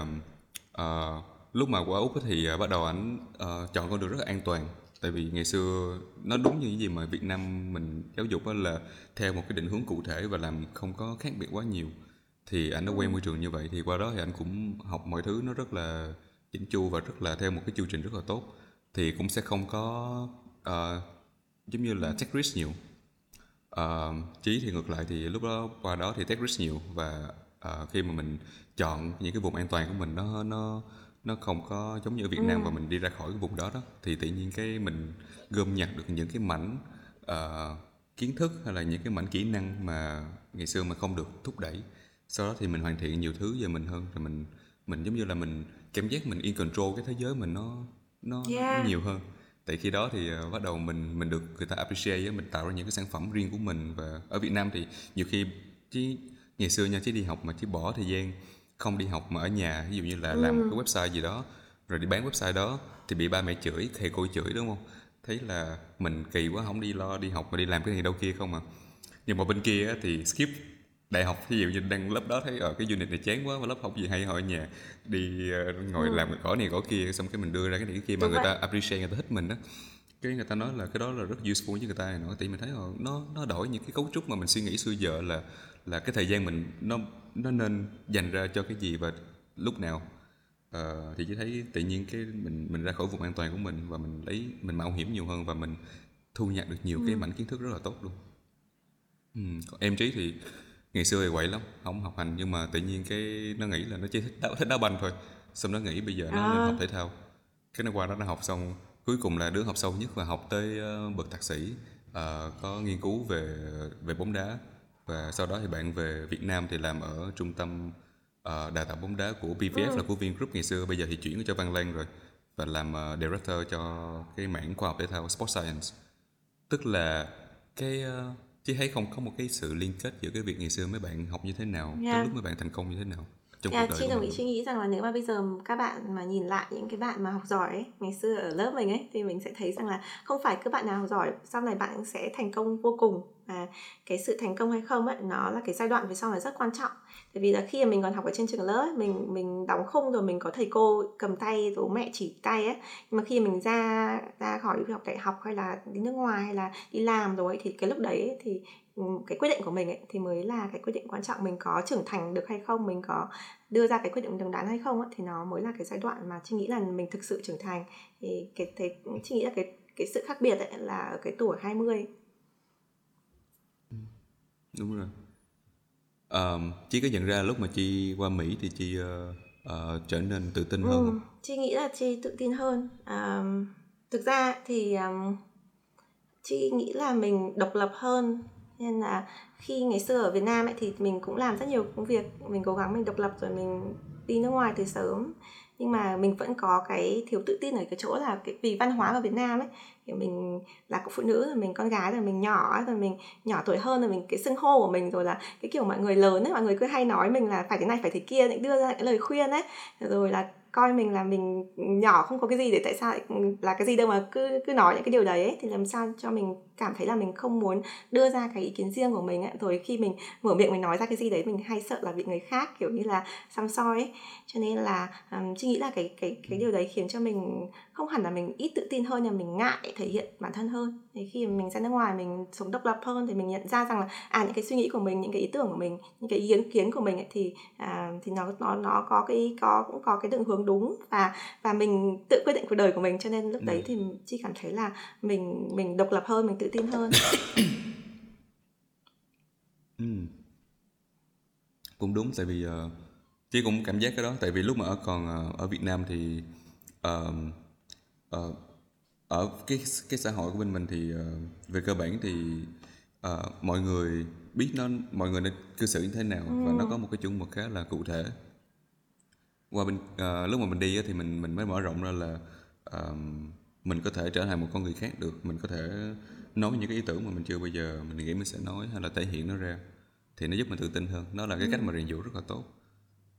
uh, lúc mà qua úc thì uh, bắt đầu ảnh uh, chọn con đường rất là an toàn. Tại vì ngày xưa nó đúng như những gì mà Việt Nam mình giáo dục đó là theo một cái định hướng cụ thể và làm không có khác biệt quá nhiều. Thì anh đã quen môi trường như vậy thì qua đó thì anh cũng học mọi thứ nó rất là chỉnh chu và rất là theo một cái chương trình rất là tốt. Thì cũng sẽ không có uh, giống như là check risk nhiều uh, chí thì ngược lại thì lúc đó qua đó thì take risk nhiều và uh, khi mà mình chọn những cái vùng an toàn của mình nó nó nó không có giống như ở Việt Nam ừ. mà mình đi ra khỏi cái vùng đó đó thì tự nhiên cái mình gom nhặt được những cái mảnh uh, kiến thức hay là những cái mảnh kỹ năng mà ngày xưa mà không được thúc đẩy sau đó thì mình hoàn thiện nhiều thứ về mình hơn rồi mình mình giống như là mình cảm giác mình in control cái thế giới mình nó nó, yeah. nó nhiều hơn tại khi đó thì uh, bắt đầu mình mình được người ta appreciate mình tạo ra những cái sản phẩm riêng của mình. Và ở Việt Nam thì nhiều khi chứ ngày xưa nha chứ đi học mà chỉ bỏ thời gian không đi học mà ở nhà ví dụ như là ừ. làm một cái website gì đó rồi đi bán website đó thì bị ba mẹ chửi thầy cô chửi đúng không? Thấy là mình kỳ quá không đi lo đi học mà đi làm cái này đâu kia không à. Nhưng mà bên kia thì skip đại học ví dụ như đang lớp đó thấy ở ờ, cái unit này chán quá mà lớp học gì hay hỏi nhà đi uh, ngồi ừ. làm cỏ này cỏ kia xong cái mình đưa ra cái này cái kia mà Đúng người vậy. ta appreciate người ta thích mình đó cái người ta nói là cái đó là rất useful với người ta này nọ thì mình thấy là nó nó đổi những cái cấu trúc mà mình suy nghĩ xưa giờ là là cái thời gian mình nó nó nên dành ra cho cái gì và lúc nào uh, thì chỉ thấy tự nhiên cái mình mình ra khỏi vùng an toàn của mình và mình lấy mình mạo hiểm nhiều hơn và mình thu nhặt được nhiều ừ. cái mảnh kiến thức rất là tốt luôn ừ. còn em trí thì ngày xưa thì quậy lắm không học hành nhưng mà tự nhiên cái nó nghĩ là nó chỉ thích đá, thích đá banh thôi. Xong nó nghĩ bây giờ nó À. học thể thao. Cái nó qua đó nó học xong cuối cùng là đứa học sâu nhất và học tới ờ, bậc thạc sĩ ờ, có nghiên cứu về về bóng đá. Và sau đó thì bạn về Việt Nam thì làm ở trung tâm ờ, đào tạo bóng đá của PVF là của Vingroup ngày xưa. Bây giờ thì chuyển cho Văn Lang rồi và làm ờ, director cho cái mảng khoa học thể thao Sport Science. Tức là cái ờ, chị thấy không có một cái sự liên kết giữa cái việc ngày xưa mấy bạn học như thế nào Yeah. tới lúc mấy bạn thành công như thế nào trong Yeah, cuộc đời chị đồng ý chị nghĩ rằng là nếu mà bây giờ các bạn mà nhìn lại những cái bạn mà học giỏi ấy, ngày xưa ở lớp mình ấy thì mình sẽ thấy rằng là không phải cứ bạn nào học giỏi sau này bạn sẽ thành công vô cùng. Và cái sự thành công hay không ấy nó là cái giai đoạn về sau là rất quan trọng tại vì là khi mà mình còn học ở trên trường lớp ấy, mình mình đóng khung rồi mình có thầy cô cầm tay rồi mẹ chỉ tay ấy. Nhưng mà khi mình ra ra khỏi học đại học hay là đi nước ngoài hay là đi làm rồi ấy, thì cái lúc đấy ấy, thì ừ, cái quyết định của mình ấy thì mới là cái quyết định quan trọng mình có trưởng thành được hay không mình có đưa ra cái quyết định đúng đắn hay không ấy, thì nó mới là cái giai đoạn mà chị nghĩ là mình thực sự trưởng thành. Thì cái thế chị nghĩ là cái cái sự khác biệt ấy là ở cái tuổi 20 đúng rồi. Ờm, chị có nhận ra lúc mà chị qua Mỹ thì chị ờ, ờ, trở nên tự tin hơn Ừ, không? chị nghĩ là chị tự tin hơn. À, thực ra thì um, chị nghĩ là mình độc lập hơn. Nên là khi ngày xưa ở Việt Nam ấy thì mình cũng làm rất nhiều công việc. Mình cố gắng mình độc lập rồi mình đi nước ngoài từ sớm nhưng mà mình vẫn có cái thiếu tự tin ở cái chỗ là cái vì văn hóa ở Việt Nam ấy thì mình là phụ nữ rồi mình con gái rồi mình nhỏ rồi mình nhỏ tuổi hơn rồi mình cái xưng hô của mình rồi là cái kiểu mọi người lớn ấy mọi người cứ hay nói mình là phải thế này phải thế kia lại đưa ra cái lời khuyên ấy. Rồi là coi mình là mình nhỏ không có cái gì để tại sao lại ừ, là cái gì đâu mà cứ cứ nói những cái điều đấy ấy, thì làm sao cho mình cảm thấy là mình không muốn đưa ra cái ý kiến riêng của mình ấy. rồi khi mình mở miệng mình nói ra cái gì đấy mình hay sợ là bị người khác kiểu như là xăm soi ấy. Cho nên là um, chị nghĩ là cái cái cái điều đấy khiến cho mình không hẳn là mình ít tự tin hơn nhưng mà mình ngại thể hiện bản thân hơn. Thì khi mình ra nước ngoài mình sống độc lập hơn thì mình nhận ra rằng là à những cái suy nghĩ của mình những cái ý tưởng của mình những cái ý kiến của mình ấy, thì à, thì nó nó nó có cái có cũng có cái định hướng đúng và và mình tự quyết định cuộc đời của mình. Cho nên lúc đấy thì chị cảm thấy là mình mình độc lập hơn mình tự tin hơn. Ừ. Cũng đúng tại vì ờ, chị cũng cảm giác cái đó tại vì lúc mà ở còn ờ, ở Việt Nam thì ờ, ờ, ở cái cái xã hội của bên mình thì ờ, về cơ bản thì ờ, mọi người biết nó mọi người nên cư xử như thế nào và nó có một cái chuẩn mực khá là cụ thể. Qua bên ờ, lúc mà mình đi thì mình mình mới mở rộng ra là ờ, mình có thể trở thành một con người khác được mình có thể nói những cái ý tưởng mà mình chưa bao giờ mình nghĩ mình sẽ nói hay là thể hiện nó ra thì nó giúp mình tự tin hơn. Nó là cái cách mà rèn dụ rất là tốt.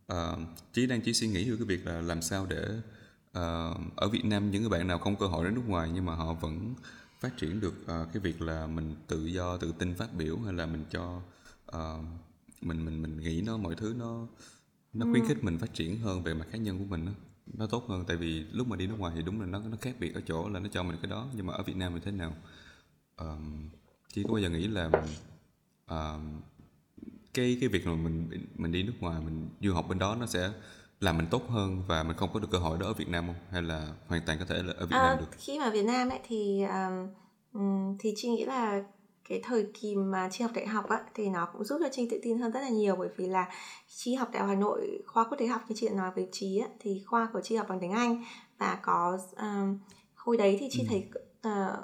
Ờ, chí đang chỉ suy nghĩ về cái việc là làm sao để ờ, ở Việt Nam những cái bạn nào không cơ hội đến nước ngoài nhưng mà họ vẫn phát triển được ờ, cái việc là mình tự do tự tin phát biểu hay là mình cho ờ, mình mình mình nghĩ nó mọi thứ nó nó khuyến khích mình phát triển hơn về mặt cá nhân của mình đó. nó tốt hơn. Tại vì lúc mà đi nước ngoài thì đúng là nó nó khác biệt ở chỗ là nó cho mình cái đó nhưng mà ở Việt Nam thì thế nào Ờm, chỉ có bao giờ nghĩ là ờm, cái cái việc mà mình mình đi nước ngoài mình du học bên đó nó sẽ làm mình tốt hơn và mình không có được cơ hội đó ở Việt Nam không? Hay là hoàn toàn có thể là ở Việt À, Nam được? khi mà Việt Nam ấy thì um, thì chị nghĩ là cái thời kỳ mà chị học đại học á thì nó cũng giúp cho chị tự tin hơn rất là nhiều. Bởi vì là chị học đại học Hà Nội khoa quốc tế học như chị đã nói với chị á thì khoa của chị học bằng tiếng Anh. Và có um, hồi đấy thì chị thấy ờ,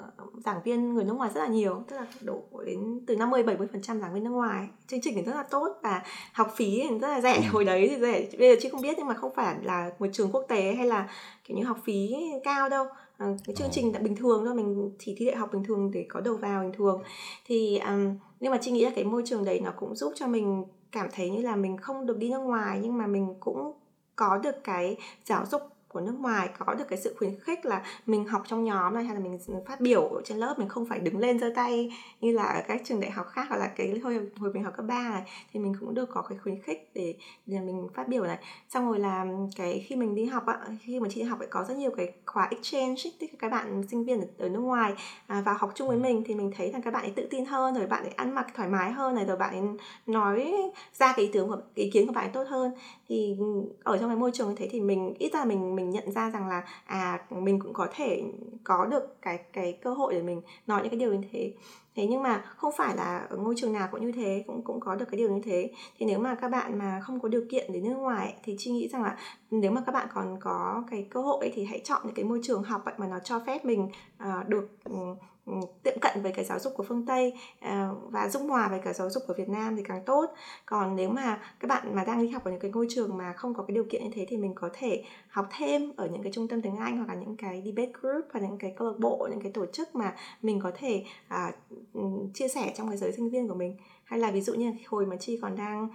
giảng viên người nước ngoài rất là nhiều tức là độ đến từ 50 70 phần trăm giảng viên nước ngoài. Chương trình thì rất là tốt và học phí thì rất là rẻ. Hồi đấy thì rẻ bây giờ chị không biết nhưng mà không phải là một trường quốc tế hay là kiểu như học phí cao đâu. Ờ, cái chương Ồ. trình đã bình thường thôi mình chỉ thi đại học bình thường để có đầu vào bình thường. Thì um, nhưng mà chị nghĩ là cái môi trường đấy nó cũng giúp cho mình cảm thấy như là mình không được đi nước ngoài nhưng mà mình cũng có được cái giáo dục của nước ngoài có được cái sự khuyến khích là mình học trong nhóm này hay là mình phát biểu ở trên lớp mình không phải đứng lên giơ tay như là ở các trường đại học khác hoặc là cái hồi hồi mình học cấp 3 này thì mình cũng được có cái khuyến khích để để mình phát biểu này. Xong rồi là cái khi mình đi học ạ khi mà chị đi học ấy có rất nhiều cái khóa exchange ấy, tức là các bạn sinh viên ở, ở nước ngoài à, vào học chung với mình thì mình thấy rằng các bạn ấy tự tin hơn rồi bạn ấy ăn mặc thoải mái hơn này rồi bạn ấy nói ra cái ý tưởng của ý kiến của bạn ấy tốt hơn. Thì ở trong cái môi trường như thế thì mình ít ra mình mình mình nhận ra rằng là à mình cũng có thể có được cái cái cơ hội để mình nói những cái điều như thế. Thế nhưng mà không phải là ở ngôi trường nào cũng như thế cũng cũng có được cái điều như thế. Thì nếu mà các bạn mà không có điều kiện đến nước ngoài thì chị nghĩ rằng là nếu mà các bạn còn có cái cơ hội ấy thì hãy chọn những cái môi trường học mà nó cho phép mình uh, được um, Ừ, tiệm cận với cái giáo dục của phương Tây ờ, và dung hòa với cả giáo dục của Việt Nam thì càng tốt. Còn nếu mà các bạn mà đang đi học ở những cái ngôi trường mà không có cái điều kiện như thế thì mình có thể học thêm ở những cái trung tâm tiếng Anh hoặc là những cái debate group hoặc những cái câu lạc bộ những cái tổ chức mà mình có thể à, ừ, chia sẻ trong cái giới sinh viên của mình. Hay là ví dụ như hồi mà chi còn đang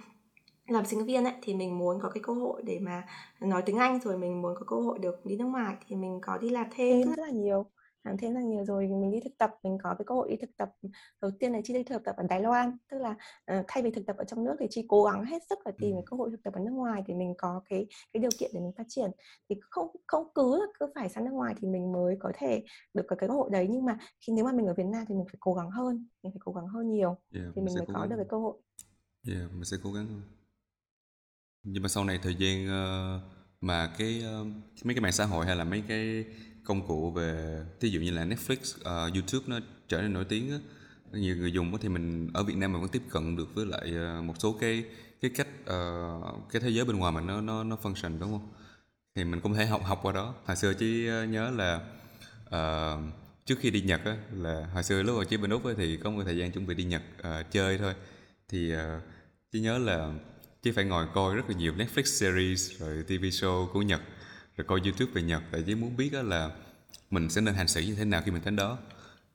làm sinh viên ấy thì mình muốn có cái cơ hội để mà nói tiếng Anh rồi mình muốn có cơ hội được đi nước ngoài thì mình có đi làm thêm. Rất là nhiều làm thêm rất nhiều rồi mình đi thực tập mình có cái cơ hội đi thực tập đầu tiên là chi đi thực tập ở Đài Loan. Tức là uh, thay vì thực tập ở trong nước thì chi cố gắng hết sức là tìm cái cơ hội thực tập ở nước ngoài để mình có cái cái điều kiện để mình phát triển. Thì không không cứ cứ phải sang nước ngoài thì mình mới có thể được cái, cái cơ hội đấy. Nhưng mà khi nếu mà mình ở Việt Nam thì mình phải cố gắng hơn mình phải cố gắng hơn nhiều yeah, thì mình mới có được cái cơ hội. Yeah, mình sẽ cố gắng hơn. Nhưng mà sau này thời gian uh, mà cái uh, mấy cái mạng xã hội hay là mấy cái công cụ về ví dụ như là Netflix, uh, YouTube nó trở nên nổi tiếng á, nhiều người dùng thì mình ở Việt Nam mình vẫn tiếp cận được với lại uh, một số cái cái cách uh, cái thế giới bên ngoài mà nó nó nó function đúng không? Thì mình cũng thể học học qua đó. Hồi xưa chỉ nhớ là uh, trước khi đi Nhật á là hồi xưa lúc mà chỉ bên úc ấy, thì có một thời gian chuẩn bị đi Nhật uh, chơi thôi thì uh, chỉ nhớ là chỉ phải ngồi coi rất là nhiều Netflix series rồi TV show của Nhật rồi coi youtube về nhật tại chỉ muốn biết là mình sẽ nên hành xử như thế nào khi mình đến đó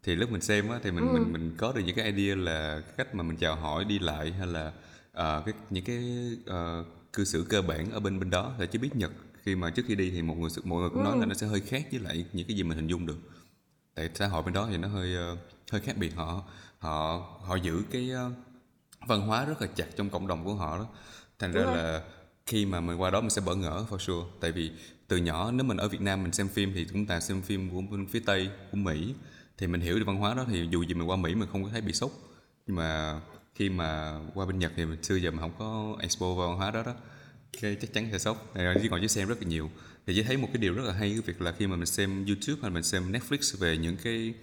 thì lúc mình xem á, thì mình ừ. mình mình có được những cái idea là cách mà mình chào hỏi đi lại hay là uh, cái những cái uh, cư xử cơ bản ở bên bên đó để chỉ biết nhật khi mà trước khi đi thì một người mọi người cũng nói là ừ. nó sẽ hơi khác với lại những cái gì mình hình dung được tại xã hội bên đó thì nó hơi uh, hơi khác biệt họ họ họ giữ cái uh, văn hóa rất là chặt trong cộng đồng của họ đó thành Đúng ra rồi. là khi mà mình qua đó mình sẽ bỡ ngỡ for sure. Tại vì từ nhỏ nếu mình ở Việt Nam mình xem phim thì chúng ta xem phim của bên phía Tây của Mỹ. Thì mình hiểu được văn hóa đó thì dù gì mình qua Mỹ mình không có thấy bị sốc. Nhưng mà khi mà qua bên Nhật thì mình xưa giờ mình không có expo vào văn hóa đó đó. Cái chắc chắn sẽ sốc. Chứ còn chứ xem rất là nhiều. Thì chỉ thấy một cái điều rất là hay cái việc là khi mà mình xem YouTube hay mình xem Netflix về những cái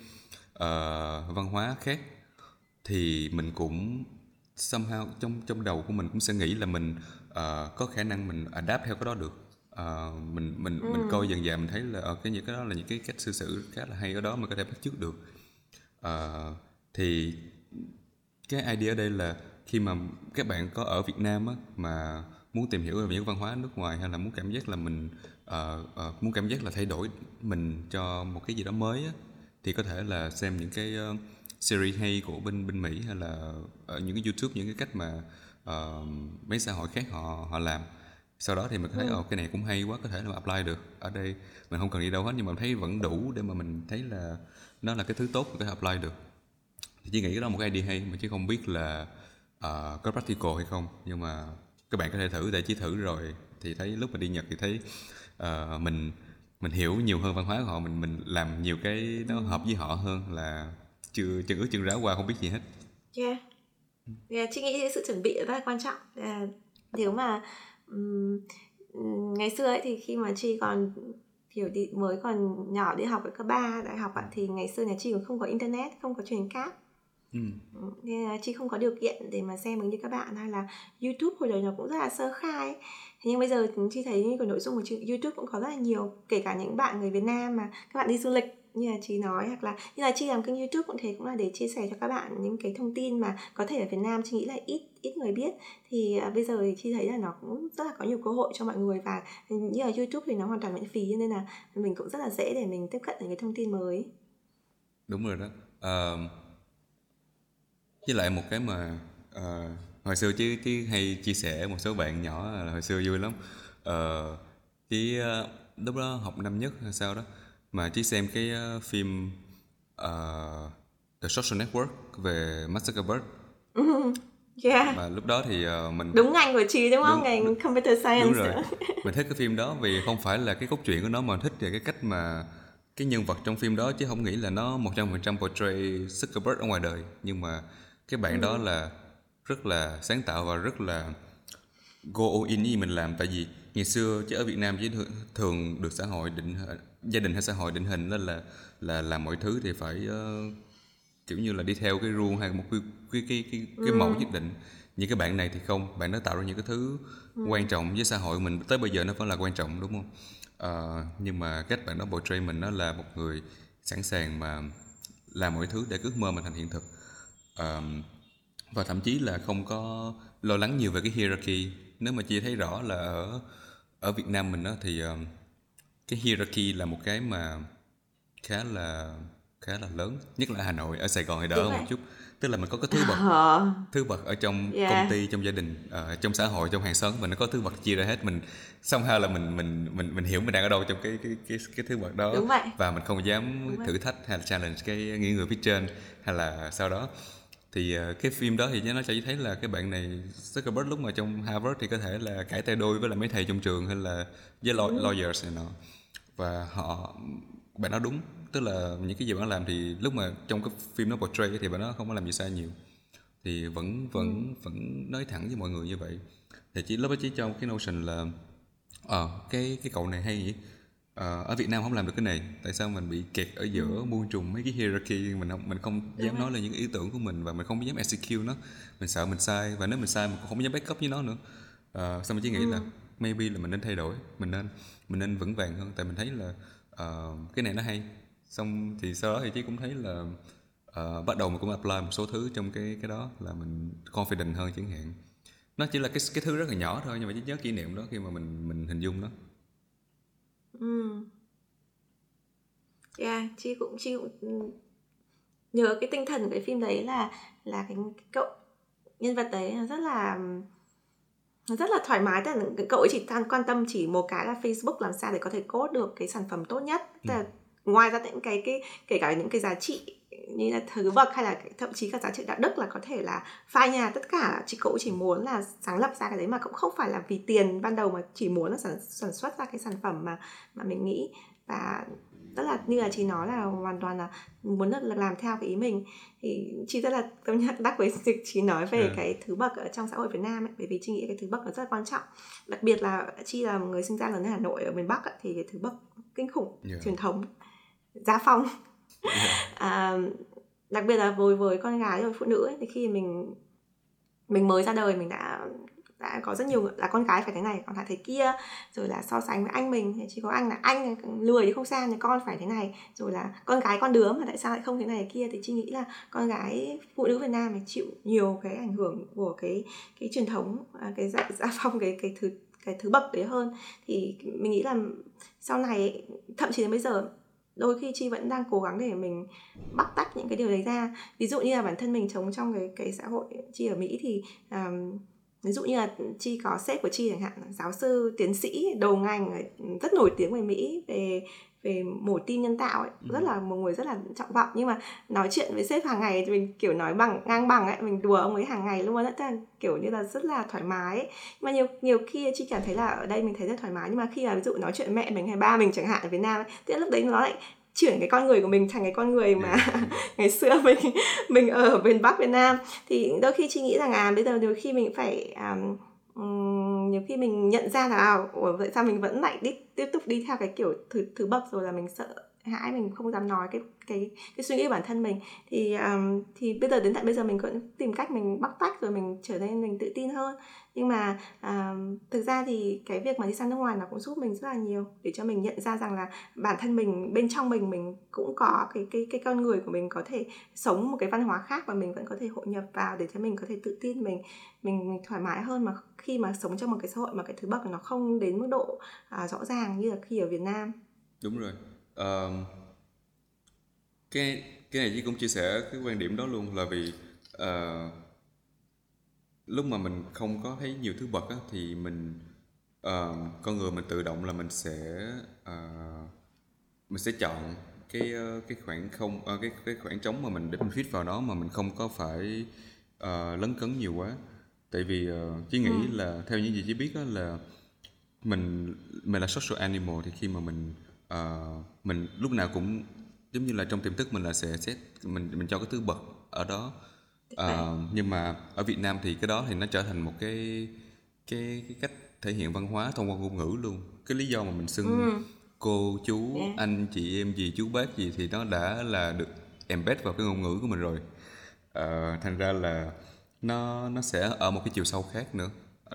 uh, văn hóa khác thì mình cũng somehow trong trong đầu của mình cũng sẽ nghĩ là mình uh, có khả năng mình adapt theo cái đó được uh, mình mình ừ. mình coi dần dần mình thấy là ở ờ, cái những cái đó là những cái cách xử sự khá là hay ở đó mà có thể bắt chước được uh, thì cái idea ở đây là khi mà các bạn có ở Việt Nam á, mà muốn tìm hiểu về những văn hóa nước ngoài hay là muốn cảm giác là mình uh, uh, muốn cảm giác là thay đổi mình cho một cái gì đó mới á, thì có thể là xem những cái uh, series hay của bên bên Mỹ hay là ở những cái YouTube những cái cách mà uh, mấy xã hội khác họ họ làm. Sau đó thì mình thấy ừ. oh, cái này cũng hay quá có thể là apply được ở đây. Mình không cần đi đâu hết nhưng mà mình thấy vẫn đủ để mà mình thấy là nó là cái thứ tốt có thể apply được. Thì chỉ nghĩ đó là một cái idea hay mà chứ không biết là uh, có practical hay không. Nhưng mà các bạn có thể thử để chỉ thử rồi thì thấy lúc mà đi Nhật thì thấy uh, mình mình hiểu nhiều hơn văn hóa của họ mình mình làm nhiều cái nó hợp với họ hơn là chưa chân ướt chân ráo qua không biết gì hết. Yeah yeah chị nghĩ sự chuẩn bị rất là quan trọng. Uh, nếu mà um, ngày xưa ấy thì khi mà chi còn kiểu đi mới còn nhỏ đi học ở cấp 3 đại học ạ thì ngày xưa nhà chi cũng không có internet không có truyền cáp. Ừ. nên là chi không có điều kiện để mà xem như các bạn hay là youtube hồi đấy nó cũng rất là sơ khai nhưng bây giờ chi thấy như cái nội dung của youtube cũng có rất là nhiều kể cả những bạn người việt nam mà các bạn đi du lịch như là chị nói hoặc là như là chị làm kênh youtube cũng thế cũng là để chia sẻ cho các bạn những cái thông tin mà có thể ở việt nam chị nghĩ là ít ít người biết. Thì uh, bây giờ thì chị thấy là nó cũng rất là có nhiều cơ hội cho mọi người và như là youtube thì nó hoàn toàn miễn phí nên là mình cũng rất là dễ để mình tiếp cận những cái thông tin mới. Đúng rồi đó. Uh, với lại một cái mà uh, hồi xưa chứ chứ hay chia sẻ một số bạn nhỏ là hồi xưa vui lắm. Uh, chứ uh, lúc đó học năm nhất hay sao đó mà chỉ xem cái uh, phim uh, The Social Network về Mark Zuckerberg. Yeah. mà lúc đó thì uh, mình đúng ngành của chị đúng không? Đúng, ngành computer science đúng rồi. Mình thích cái phim đó vì không phải là cái cốt truyện của nó mà thích về cái cách mà cái nhân vật trong phim đó chứ không nghĩ là nó một trăm phần trăm portray Zuckerberg ở ngoài đời. Nhưng mà cái bạn ừ. đó là rất là sáng tạo và rất là go all in như mình làm. Tại vì ngày xưa chứ ở Việt Nam chỉ thường được xã hội định gia đình hay xã hội định hình đó là là làm mọi thứ thì phải uh, kiểu như là đi theo cái rule hay một cái cái cái cái, cái ừ. mẫu nhất định. Những cái bạn này thì không bạn nó tạo ra những cái thứ ừ. quan trọng với xã hội mình. Tới bây giờ nó vẫn là quan trọng đúng không? Uh, nhưng mà cách bạn đó portray mình nó là một người sẵn sàng mà làm mọi thứ để ước mơ mình thành hiện thực. Uh, và thậm chí là không có lo lắng nhiều về cái hierarchy. Nếu mà chị thấy rõ là ở ở Việt Nam mình đó thì uh, cái hierarchy là một cái mà khá là khá là lớn nhất là Hà Nội ở Sài Gòn thì đỡ một chút tức là mình có cái thứ bậc ờ. thứ bậc ở trong yeah. công ty trong gia đình uh, trong xã hội trong hàng xóm mình nó có thứ bậc chia ra hết mình xong hay là mình mình mình mình hiểu mình đang ở đâu trong cái cái cái cái thứ bậc đó Đúng vậy. và mình không dám Đúng thử thách hay là challenge cái những người phía trên hay là sau đó thì uh, cái phim đó thì nó cho thấy là cái bạn này Zuckerberg lúc mà trong Harvard thì có thể là cãi tay đôi với là mấy thầy trong trường hay là với law- lawyers này nọ. Và họ bạn nói đúng tức là những cái gì bạn làm thì lúc mà trong cái phim nó portray thì bạn nó không có làm gì sai nhiều. Thì vẫn vẫn ừ. vẫn nói thẳng với mọi người như vậy. Thì chỉ lúc đó chỉ trong cái notion là ờ à, cái cái cậu này hay gì à, ở Việt Nam không làm được cái này. Tại sao mình bị kẹt ở giữa ừ. muôn trùng mấy cái hierarchy? Mình không mình không dám Đúng nói lên những ý tưởng của mình và mình không dám execute nó. Mình sợ mình sai và nếu mình sai mình cũng không dám backup với nó nữa. À, xong mình chỉ nghĩ ừ. là maybe là mình nên thay đổi mình nên mình nên vững vàng hơn. Tại mình thấy là uh, cái này nó hay. Xong thì sau đó thì chị cũng thấy là uh, bắt đầu mình cũng apply một số thứ trong cái cái đó là mình confident hơn chẳng hạn. Nó chỉ là cái cái thứ rất là nhỏ thôi nhưng mà chỉ nhớ kỷ niệm đó khi mà mình mình hình dung đó ừ yeah chị cũng chị cũng nhớ cái tinh thần của cái phim đấy là là cái, cái cậu nhân vật đấy rất là rất là thoải mái. Tức là cậu ấy chỉ quan tâm chỉ một cái là Facebook làm sao để có thể cốt được cái sản phẩm tốt nhất. Tức là ừ. ngoài ra những cái cái kể cả những cái giá trị như là thứ bậc hay là thậm chí cả giá trị đạo đức là có thể là phai nhà tất cả chỉ cậu chỉ muốn là sáng lập ra cái đấy mà cũng không phải là vì tiền ban đầu mà chỉ muốn là sản, sản xuất ra cái sản phẩm mà mà mình nghĩ và rất là như là chị nói là hoàn toàn là muốn được làm theo cái ý mình thì chị rất là tâm nhắc đắc với việc chị nói về yeah. Dạ. cái thứ bậc ở trong xã hội Việt Nam ấy bởi vì chị nghĩ cái thứ bậc nó rất là quan trọng đặc biệt là chị là một người sinh ra lớn ở Hà Nội ở miền Bắc ấy, thì cái thứ bậc kinh khủng yeah. Dạ. truyền thống gia phong à, đặc biệt là với với con gái rồi phụ nữ ấy, thì khi mình mình mới ra đời mình đã đã có rất nhiều là con gái phải thế này con phải thế kia rồi là so sánh với anh mình chỉ có anh là anh lười thì không sao thì con phải thế này rồi là con gái con đứa mà tại sao lại không thế này kia thì chị nghĩ là con gái phụ nữ Việt Nam phải chịu nhiều cái ảnh hưởng của cái cái truyền thống à, cái gia, gia phong cái cái thứ cái thứ bậc đấy hơn. Thì mình nghĩ là sau này thậm chí đến bây giờ đôi khi chi vẫn đang cố gắng để mình bắt tách những cái điều đấy ra. Ví dụ như là bản thân mình sống trong cái cái xã hội chi ở mỹ thì um, ví dụ như là chi có sếp của chi chẳng hạn giáo sư tiến sĩ đầu ngành ờ, rất nổi tiếng về mỹ về về mổ tim nhân tạo ấy. Ừ. rất là một người rất là trọng vọng. Nhưng mà nói chuyện với sếp hàng ngày thì mình kiểu nói bằng ngang bằng ấy. Mình đùa ông ấy hàng ngày luôn á. Kiểu như là rất là thoải mái ấy. mà nhiều nhiều khi chị cảm thấy là ở đây mình thấy rất thoải mái. Nhưng mà khi mà ví dụ nói chuyện mẹ mình hay ba mình chẳng hạn ở Việt Nam ấy, thì lúc đấy nó lại chuyển cái con người của mình thành cái con người mà ngày xưa mình mình ở bên bắc việt nam. Thì đôi khi chị nghĩ rằng à bây giờ đôi khi mình phải um, nhiều khi mình nhận ra là à, vậy sao mình vẫn lại đi tiếp tục đi theo cái kiểu thứ thứ bậc rồi là mình sợ hãi mình không dám nói cái cái cái suy nghĩ của bản thân mình. Thì um, thì bây giờ đến tận bây giờ mình vẫn tìm cách mình bóc tách rồi mình trở nên mình tự tin hơn. Nhưng mà um, thực ra thì cái việc mà đi sang nước ngoài nó cũng giúp mình rất là nhiều để cho mình nhận ra rằng là bản thân mình bên trong mình mình cũng có cái cái cái con người của mình có thể sống một cái văn hóa khác và mình vẫn có thể hội nhập vào để cho mình có thể tự tin mình mình, mình thoải mái hơn. Mà khi mà sống trong một cái xã hội mà cái thứ bậc nó không đến mức độ uh, rõ ràng như là khi ở Việt Nam. Đúng rồi uh, cái cái này chị cũng chia sẻ cái quan điểm đó luôn là vì uh, lúc mà mình không có thấy nhiều thứ bậc á, thì mình uh, con người mình tự động là mình sẽ uh, mình sẽ chọn cái cái khoảng không uh, cái cái khoảng trống mà mình để mình fit vào đó mà mình không có phải uh, lấn cấn nhiều quá tại vì uh, chỉ nghĩ ừ. là theo những gì chị biết đó là mình mình là social animal thì khi mà mình uh, mình lúc nào cũng giống như là trong tiềm thức mình là sẽ xét mình mình cho cái thứ bậc ở đó. Uh, nhưng mà ở Việt Nam thì cái đó thì nó trở thành một cái cái cái cách thể hiện văn hóa thông qua ngôn ngữ luôn. Cái lý do mà mình xưng Ừ. cô chú Yeah. anh chị em gì chú bác gì thì nó đã là được embed vào cái ngôn ngữ của mình rồi. Ờ, thành ra là nó nó sẽ ở một cái chiều sâu khác nữa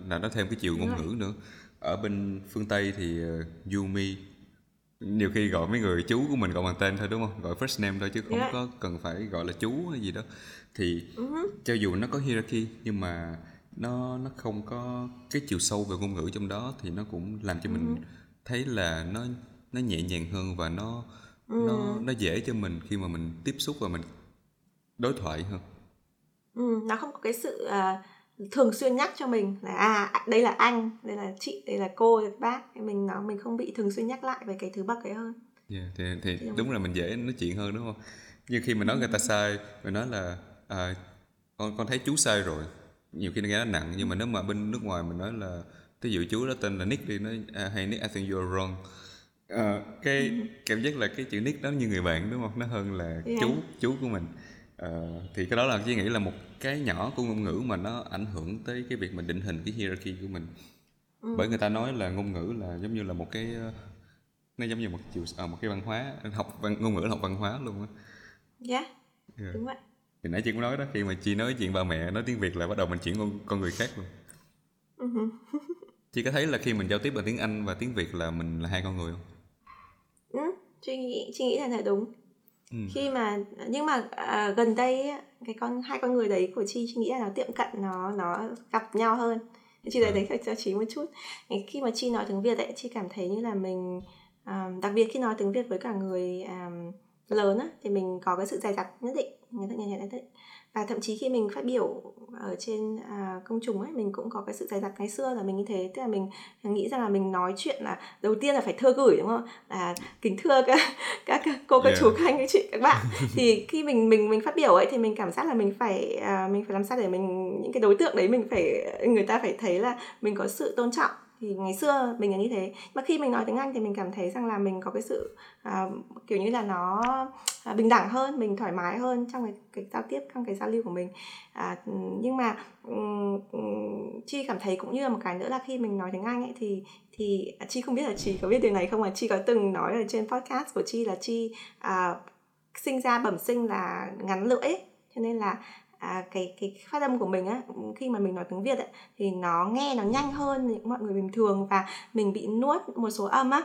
là nó thêm cái chiều ngôn ngữ nữa. Ở bên phương tây thì uh, Yumi nhiều khi gọi mấy người chú của mình gọi bằng tên thôi đúng không? Gọi first name thôi chứ không Yeah. có cần phải gọi là chú hay gì đó. Thì Ừ. cho dù nó có hierarchy nhưng mà nó nó không có cái chiều sâu về ngôn ngữ trong đó thì nó cũng làm cho mình thấy là nó nó nhẹ nhàng hơn và nó nó nó dễ cho mình khi mà mình tiếp xúc và mình đối thoại hơn. Ừ, nó không có cái sự à, thường xuyên nhắc cho mình là à đây là anh đây là chị đây là cô đây là bác Thì mình nó mình không bị thường xuyên nhắc lại về cái thứ bậc ấy hơn Yeah, thì, thì đúng là mình dễ nói chuyện hơn đúng không? Nhưng khi mà nói người ta sai, mình nói là à, con con thấy chú sai rồi. Nhiều khi nó nghe nó nặng nhưng mà nếu mà bên nước ngoài mình nói là ví dụ chú đó tên là Nick đi nói à, hey Nick I think you're wrong. Ờ, cái cảm giác là cái chữ Nick đó như người bạn đúng không? Nó hơn là Yeah. chú chú của mình. Ờ, thì cái đó là chỉ nghĩ là một cái nhỏ của ngôn ngữ mà nó ảnh hưởng tới cái việc mình định hình cái hierarchy của mình. Bởi người ta nói là ngôn ngữ là giống như là một cái ờ, nó giống như một chiều à, một cái văn hóa học văn, ngôn ngữ là học văn hóa luôn á. Yeah Yeah. đúng vậy thì nãy chị cũng nói đó khi mà chị nói chuyện ba mẹ nói tiếng việt là bắt đầu mình chuyển con, con người khác luôn. Ừ chị có thấy là khi mình giao tiếp bằng tiếng anh và tiếng việt là mình là hai con người không? Ừ, chị nghĩ chị nghĩ là là đúng Ừ. khi mà nhưng mà à, gần đây cái con hai con người đấy của chi chị nghĩ là nó tiệm cận nó nó gặp nhau hơn chị À. thấy đấy cho chị một chút khi mà chi nói tiếng việt ấy chị cảm thấy như là mình à, đặc biệt khi nói tiếng việt với cả người à, lớn á thì mình có cái sự dày dặt nhất định người ta nhận định và thậm chí khi mình phát biểu ở trên à, công chúng ấy mình cũng có cái sự dày dặt ngày xưa là mình như thế. Tức là mình nghĩ rằng là mình nói chuyện là đầu tiên là phải thưa gửi đúng không? Là kính thưa các các, các cô các Yeah. chú các anh các chị các bạn. Thì khi mình mình mình phát biểu ấy thì mình cảm giác là mình phải à, mình phải làm sao để mình những cái đối tượng đấy mình phải người ta phải thấy là mình có sự tôn trọng thì ngày xưa mình là như thế mà khi mình nói tiếng Anh thì mình cảm thấy rằng là mình có cái sự à, kiểu như là nó à, bình đẳng hơn mình thoải mái hơn trong cái, cái giao tiếp trong cái giao lưu của mình à, nhưng mà um, chi cảm thấy cũng như là một cái nữa là khi mình nói tiếng Anh ấy thì thì à, chi không biết là chị có biết điều này không mà chi có từng nói ở trên podcast của chi là chi à, sinh ra bẩm sinh là ngắn lưỡi ấy. cho nên là à, cái cái phát âm của mình á khi mà mình nói tiếng Việt ấy, thì nó nghe nó nhanh hơn những mọi người bình thường và mình bị nuốt một số âm á.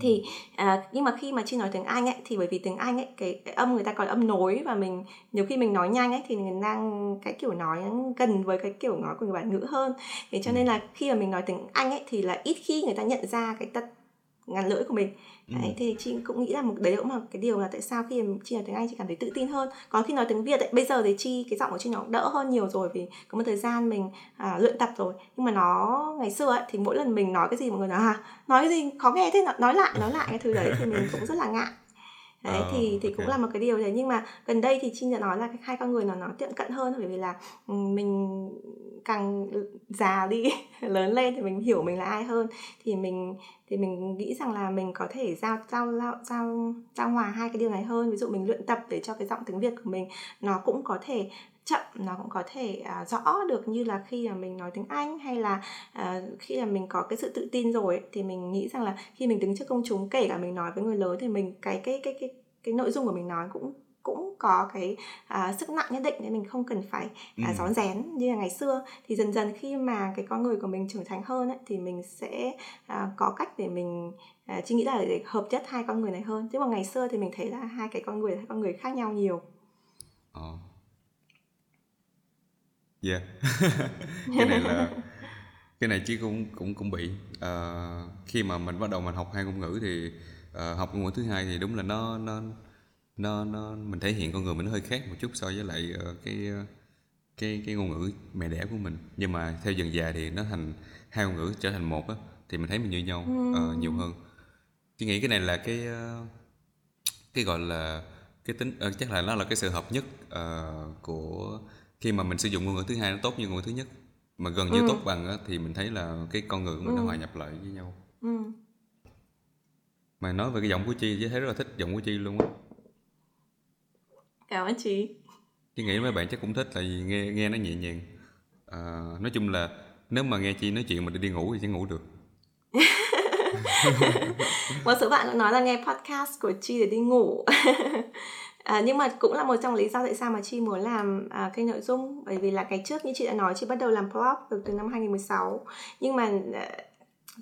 Thì à, nhưng mà khi mà chi nói tiếng Anh ấy thì bởi vì tiếng Anh ấy cái, cái âm người ta có âm nối và mình nhiều khi mình nói nhanh ấy thì mình đang cái kiểu nói gần với cái kiểu nói của người bản ngữ hơn. Thế cho nên là khi mà mình nói tiếng Anh ấy thì là ít khi người ta nhận ra cái tật ngắn lưỡi của mình. Đấy, thì chị cũng nghĩ là một đấy cũng là cái điều là tại sao khi mà chị nói tiếng Anh chị cảm thấy tự tin hơn. Còn khi nói tiếng Việt ấy, bây giờ thì chi cái giọng của chị nó đỡ hơn nhiều rồi vì có một thời gian mình à, luyện tập rồi. Nhưng mà nó ngày xưa ấy, thì mỗi lần mình nói cái gì mọi người nói à nói cái gì? Khó nghe thế nói- nói lại nói lại cái thứ đấy thì mình cũng rất là ngại đấy Ờ, thì thì cũng ok. là một cái điều đấy. Nhưng mà gần đây thì chi đã nói là cái hai con người nó nó tiệm cận hơn bởi vì là ừ, mình càng già đi lớn lên thì mình hiểu mình là ai hơn. Thì mình thì mình nghĩ rằng là mình có thể giao giao giao giao, giao hòa hai cái điều này hơn. Ví dụ mình luyện tập để cho cái giọng tiếng việt của mình nó cũng có thể chậm nó cũng có thể à, rõ được như là khi mà mình nói tiếng anh hay là à, khi là mình có cái sự tự tin rồi ấy, thì mình nghĩ rằng là khi mình đứng trước công chúng kể cả mình nói với người lớn thì mình cái cái cái cái cái nội dung của mình nói cũng cũng có cái à, sức nặng nhất định nên mình không cần phải à, Ừ. rón rén như là ngày xưa thì dần dần khi mà cái con người của mình trưởng thành hơn ấy, thì mình sẽ à, có cách để mình chị nghĩ là để hợp nhất hai con người này hơn chứ mà ngày xưa thì mình thấy là hai cái con người hai con người khác nhau nhiều Ờ. Yeah. cái này là cái này chứ cũng cũng cũng bị. Ờ, khi mà mình bắt đầu mình học hai ngôn ngữ thì ờ, học ngôn ngữ thứ hai thì đúng là nó nó nó nó mình thể hiện con người mình nó hơi khác một chút so với lại ờ, cái cái cái ngôn ngữ mẹ đẻ của mình. Nhưng mà theo dần già thì nó thành hai ngôn ngữ trở thành một á thì mình thấy mình như nhau ờ, nhiều hơn. Chị nghĩ cái này là cái ờ, cái gọi là cái tính ờ, chắc là nó là cái sự hợp nhất ờ, của khi mà mình sử dụng ngôn ngữ thứ hai nó tốt như ngôn ngữ thứ nhất mà gần như tốt bằng á, thì mình thấy là cái con người của mình nó hòa nhập lại với nhau. Ừ. mà nói về cái giọng của chi chị thấy rất là thích giọng của chi luôn á. Cảm ơn chị chị nghĩ mấy bạn chắc cũng thích tại vì nghe nghe nó nhẹ nhàng. Ờ, nói chung là nếu mà nghe chi nói chuyện mà đi đi ngủ thì sẽ ngủ được. Một số bạn nói là nghe podcast của chi để đi ngủ À, nhưng mà cũng là một trong lý do tại sao mà Chi muốn làm à, kênh nội dung bởi vì là cái trước như chị đã nói chị bắt đầu làm blog từ từ năm 2016 nhưng mà à,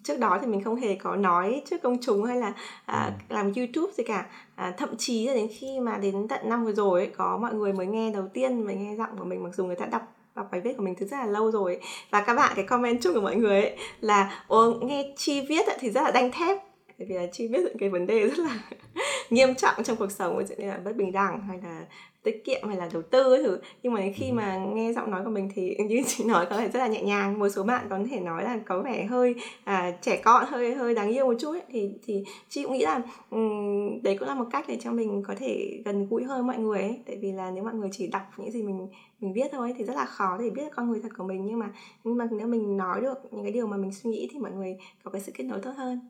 trước đó thì mình không hề có nói trước công chúng hay là à, ừ. làm YouTube gì cả à, thậm chí là đến khi mà đến tận năm vừa rồi ấy, có mọi người mới nghe đầu tiên mới nghe giọng của mình mặc dù người ta đọc đọc bài viết của mình từ rất là lâu rồi ấy. và các bạn cái comment chung của mọi người ấy là Ồ, nghe chi viết thì rất là đanh thép bởi vì là chi biết những cái vấn đề rất là nghiêm trọng trong cuộc sống ví dụ như là bất bình đẳng hay là tiết kiệm hay là đầu tư ấy thứ. Nhưng mà khi mà nghe giọng nói của mình thì như chị nói có thể rất là nhẹ nhàng. Một số bạn có thể nói là có vẻ hơi à, trẻ con hơi hơi đáng yêu một chút ấy. thì thì chị cũng nghĩ là um, đấy cũng là một cách để cho mình có thể gần gũi hơn mọi người ấy. Tại vì là nếu mọi người chỉ đọc những gì mình mình viết thôi thì rất là khó để biết con người thật của mình. Nhưng mà nhưng mà nếu mình nói được những cái điều mà mình suy nghĩ thì mọi người có cái sự kết nối tốt hơn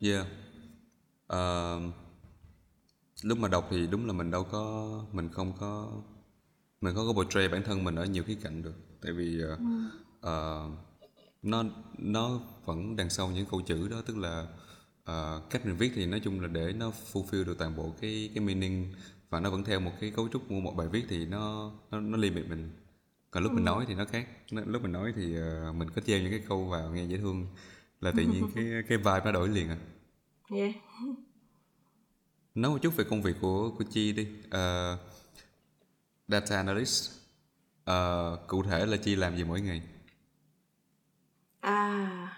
Yeah. Ờ, lúc mà đọc thì đúng là mình đâu có mình không có mình không có portray bản thân mình ở nhiều khía cạnh được. Tại vì ờ, ờ, nó nó vẫn đằng sau những câu chữ đó tức là ờ, cách mình viết thì nói chung là để nó fulfill được toàn bộ cái cái meaning và nó vẫn theo một cái cấu trúc của một bài viết thì nó nó nó limit mình. Còn lúc mình nói thì nó khác. Lúc mình nói thì ờ, mình có treo những cái câu vào nghe dễ thương là tự nhiên cái cái vibe nó đổi liền à? Yeah. nói một chút về công việc của của chi đi. Uh, data analyst. Uh, cụ thể là chi làm gì mỗi ngày? À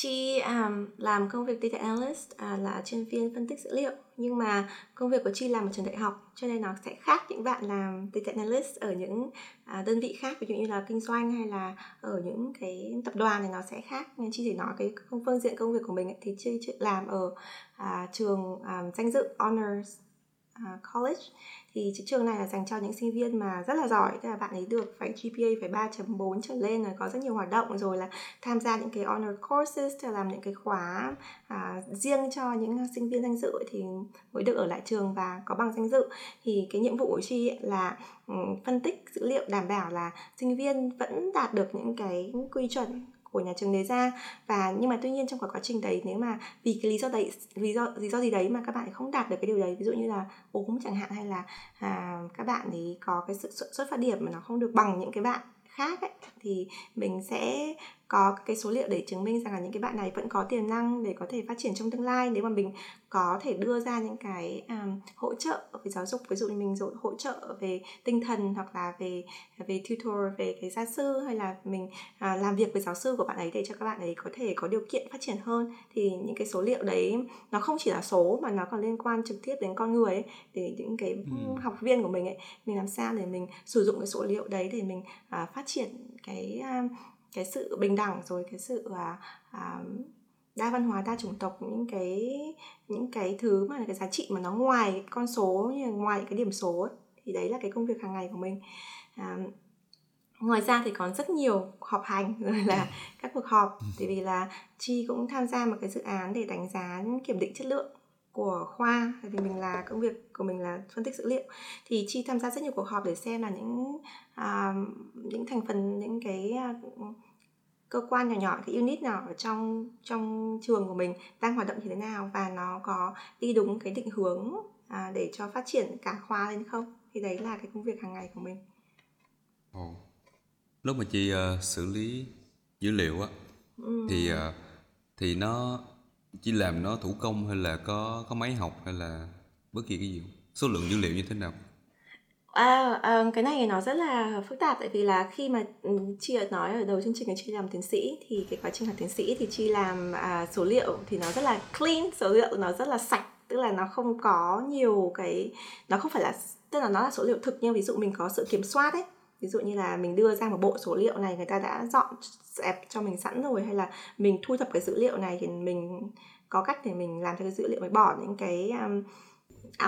Chi um, à, làm công việc data analyst à, là chuyên viên phân tích dữ liệu. Nhưng mà công việc của Chi làm ở trường đại học cho nên nó sẽ khác những bạn làm data analyst ở những à, đơn vị khác ví dụ như là kinh doanh hay là ở những cái tập đoàn thì nó sẽ khác. Nên Chi chỉ nói cái phương diện công việc của mình ấy, thì Chi làm ở à, trường à, danh dự honors à, college thì trường này là dành cho những sinh viên mà rất là giỏi tức là bạn ấy được phải GPA phải 3.4 trở lên rồi có rất nhiều hoạt động rồi là tham gia những cái honor courses là làm những cái khóa à, riêng cho những sinh viên danh dự thì mới được ở lại trường và có bằng danh dự. Thì cái nhiệm vụ của chi là ừ, phân tích dữ liệu đảm bảo là sinh viên vẫn đạt được những cái quy chuẩn của nhà trường đề ra. Và nhưng mà tuy nhiên trong quá trình đấy nếu mà vì cái lý do đấy lý do lý do gì đấy mà các bạn không đạt được cái điều đấy ví dụ như là ốm chẳng hạn hay là à, các bạn ấy có cái sự xuất phát điểm mà nó không được bằng những cái bạn khác ấy, thì mình sẽ có cái số liệu để chứng minh rằng là những cái bạn này vẫn có tiềm năng để có thể phát triển trong tương lai nếu mà mình có thể đưa ra những cái um, hỗ trợ về giáo dục ví dụ như mình hỗ trợ về tinh thần hoặc là về về tutor về cái gia sư hay là mình uh, làm việc với giáo sư của bạn ấy để cho các bạn ấy có thể có điều kiện phát triển hơn thì những cái số liệu đấy nó không chỉ là số mà nó còn liên quan trực tiếp đến con người ấy, để những cái ừ. học viên của mình ấy mình làm sao để mình sử dụng cái số liệu đấy để mình uh, phát triển cái uh, cái sự bình đẳng rồi cái sự à, à, đa văn hóa đa chủng tộc những cái những cái thứ mà cái giá trị mà nó ngoài con số như là ngoài cái điểm số ấy, thì đấy là cái công việc hàng ngày của mình. À, ngoài ra thì còn rất nhiều họp hành rồi là các cuộc họp. Tại vì là chi cũng tham gia một cái dự án để đánh giá kiểm định chất lượng của khoa tại vì mình là công việc của mình là phân tích dữ liệu thì chi tham gia rất nhiều cuộc họp để xem là những à, những thành phần những cái à, cơ quan nhỏ nhỏ cái unit nào ở trong trong trường của mình đang hoạt động như thế nào và nó có đi đúng cái định hướng à, để cho phát triển cả khoa lên không thì đấy là cái công việc hàng ngày của mình Ồ. lúc mà chị uh, xử lý dữ liệu á ừ. thì uh, thì nó chỉ làm nó thủ công hay là có có máy học hay là bất kỳ cái gì số lượng dữ liệu như thế nào? À, à, cái này nó rất là phức tạp tại vì là khi mà ừ, chị đã nói ở đầu chương trình là chị làm tiến sĩ thì cái quá trình làm tiến sĩ thì chị làm à, số liệu thì nó rất là clean số liệu nó rất là sạch tức là nó không có nhiều cái nó không phải là tức là nó là số liệu thực. Nhưng ví dụ mình có sự kiểm soát ấy ví dụ như là mình đưa ra một bộ số liệu này người ta đã dọn dẹp cho mình sẵn rồi hay là mình thu thập cái dữ liệu này thì mình có cách để mình làm cho cái dữ liệu mới bỏ những cái um,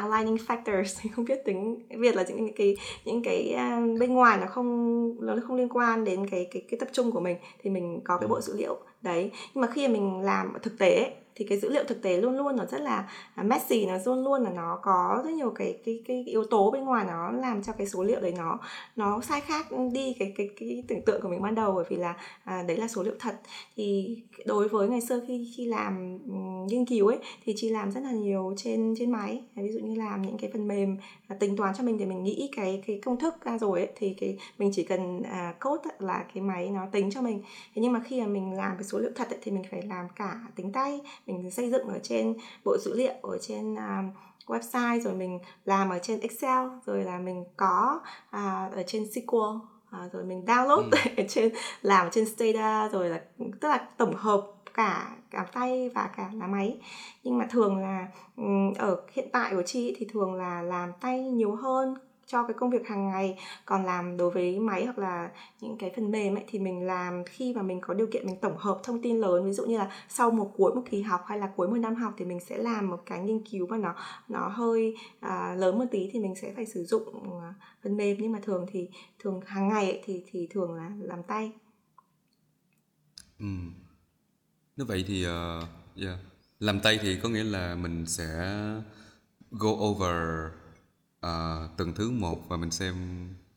outlining factors. Không biết tính việt là những cái những cái uh, bên ngoài nó không nó không liên quan đến cái cái cái tập trung của mình thì mình có cái bộ dữ liệu. Đấy nhưng mà khi mình làm thực tế thì cái dữ liệu thực tế luôn luôn nó rất là à, messy nó luôn luôn là nó có rất nhiều cái cái cái yếu tố bên ngoài nó làm cho cái số liệu đấy nó nó sai khác đi cái cái cái tưởng tượng của mình ban đầu bởi vì là à, đấy là số liệu thật. Thì đối với ngày xưa khi khi làm ừ, nghiên cứu ấy thì chị làm rất là nhiều trên trên máy. Ví dụ như làm những cái phần mềm tính toán cho mình để mình nghĩ cái cái công thức ra rồi ấy thì cái mình chỉ cần à, code là cái máy nó tính cho mình thế nhưng mà khi mà mình làm cái số liệu thật ấy, thì mình phải làm cả tính tay mình xây dựng ở trên bộ dữ liệu ở trên uh, website rồi mình làm ở trên Excel rồi là mình có uh, ở trên SQL À, rồi mình download ừ. ở trên làm trên Stata rồi là tức là tổng hợp cả cả tay và cả lá máy. Nhưng mà thường là ừ, ở hiện tại của chị thì thường là làm tay nhiều hơn cho cái công việc hàng ngày. Còn làm đối với máy hoặc là những cái phần mềm ấy thì mình làm khi mà mình có điều kiện mình tổng hợp thông tin lớn. Ví dụ như là sau một cuối một kỳ học hay là cuối một năm học thì mình sẽ làm một cái nghiên cứu mà nó nó hơi à, lớn một tí thì mình sẽ phải sử dụng ừ, phần mềm. Nhưng mà thường thì thường hàng ngày ấy, thì thì thường là làm tay. Ừ nếu vậy thì uh, yeah. làm tay thì có nghĩa là mình sẽ go over uh, từng thứ một và mình xem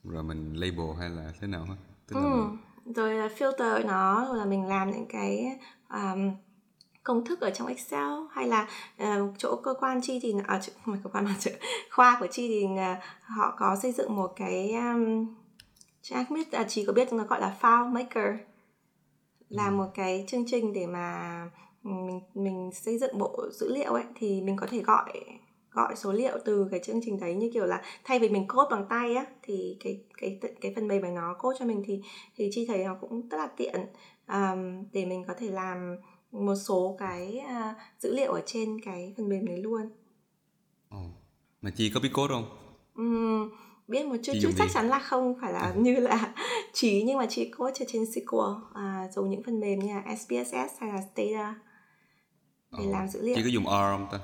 rồi mình label hay là thế nào hết tức là ừ. mình... rồi là filter nó rồi là mình làm những cái um, công thức ở trong Excel hay là uh, chỗ cơ quan chi thì ở à, không phải cơ quan mà chỗ, khoa của chi thì uh, họ có xây dựng một cái um, trang biết à, chị có biết nó gọi là file maker là ừ. một cái chương trình để mà mình mình xây dựng bộ dữ liệu ấy thì mình có thể gọi gọi số liệu từ cái chương trình đấy như kiểu là thay vì mình code bằng tay á thì cái cái cái phần mềm mà nó code cho mình thì thì chi thấy nó cũng rất là tiện um, để mình có thể làm một số cái uh, dữ liệu ở trên cái phần mềm đấy luôn. Ồ, mà chi có biết code không? Um, biết một chút chút chắc chắn là không phải là à. như là trí nhưng mà chị code trên SQL à, dùng những phần mềm như là SPSS hay là Stata để oh. làm dữ liệu. Chị có dùng R không ta?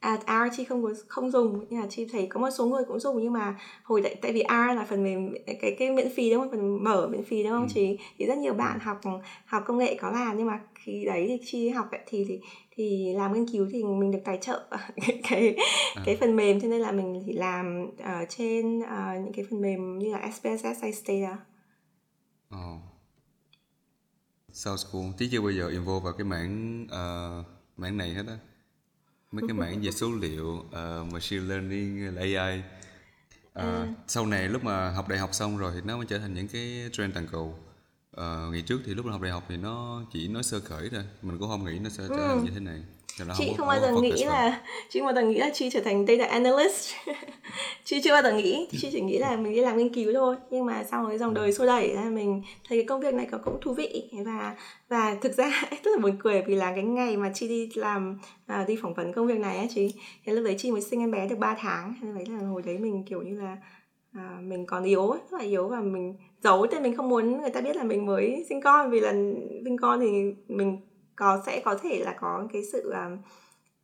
À, R chi không có không dùng nhưng mà chi thấy có một số người cũng dùng nhưng mà hồi tại tại vì R là phần mềm cái cái miễn phí đúng không phần mở miễn phí đúng không ừ. chị thì rất nhiều bạn học học công nghệ có làm nhưng mà khi đấy thì chi học thì thì thì làm nghiên cứu thì mình được tài trợ cái cái, à. cái phần mềm cho nên là mình chỉ làm ở trên uh, những cái phần mềm như là SPSS hay Stata. Oh. Sounds cool. Tí chưa bao giờ involve vào cái mảng uh, mảng này hết á mấy cái mảng về số liệu uh, machine learning AI uh, ừ. sau này lúc mà học đại học xong rồi thì nó mới trở thành những cái trend toàn cầu uh, ngày trước thì lúc mà học đại học thì nó chỉ nói sơ khởi thôi mình cũng không nghĩ nó sẽ trở thành ừ. như thế này chị không, không bao giờ nghĩ là chị không bao giờ nghĩ là chị trở thành data analyst. Chị chưa bao giờ nghĩ chị chỉ nghĩ là mình đi làm nghiên cứu thôi. Nhưng mà sau cái dòng đời xô đẩy là mình thấy cái công việc này có cũng thú vị. Và và thực ra rất là buồn cười vì là cái ngày mà chị đi làm à, đi phỏng vấn công việc này á chị thì lúc đấy chị mới sinh em bé được 3 tháng. Nên đấy là hồi đấy mình kiểu như là à, mình còn yếu rất là yếu và mình giấu thì mình không muốn người ta biết là mình mới sinh con. Vì là sinh con thì mình có sẽ có thể là có cái sự à,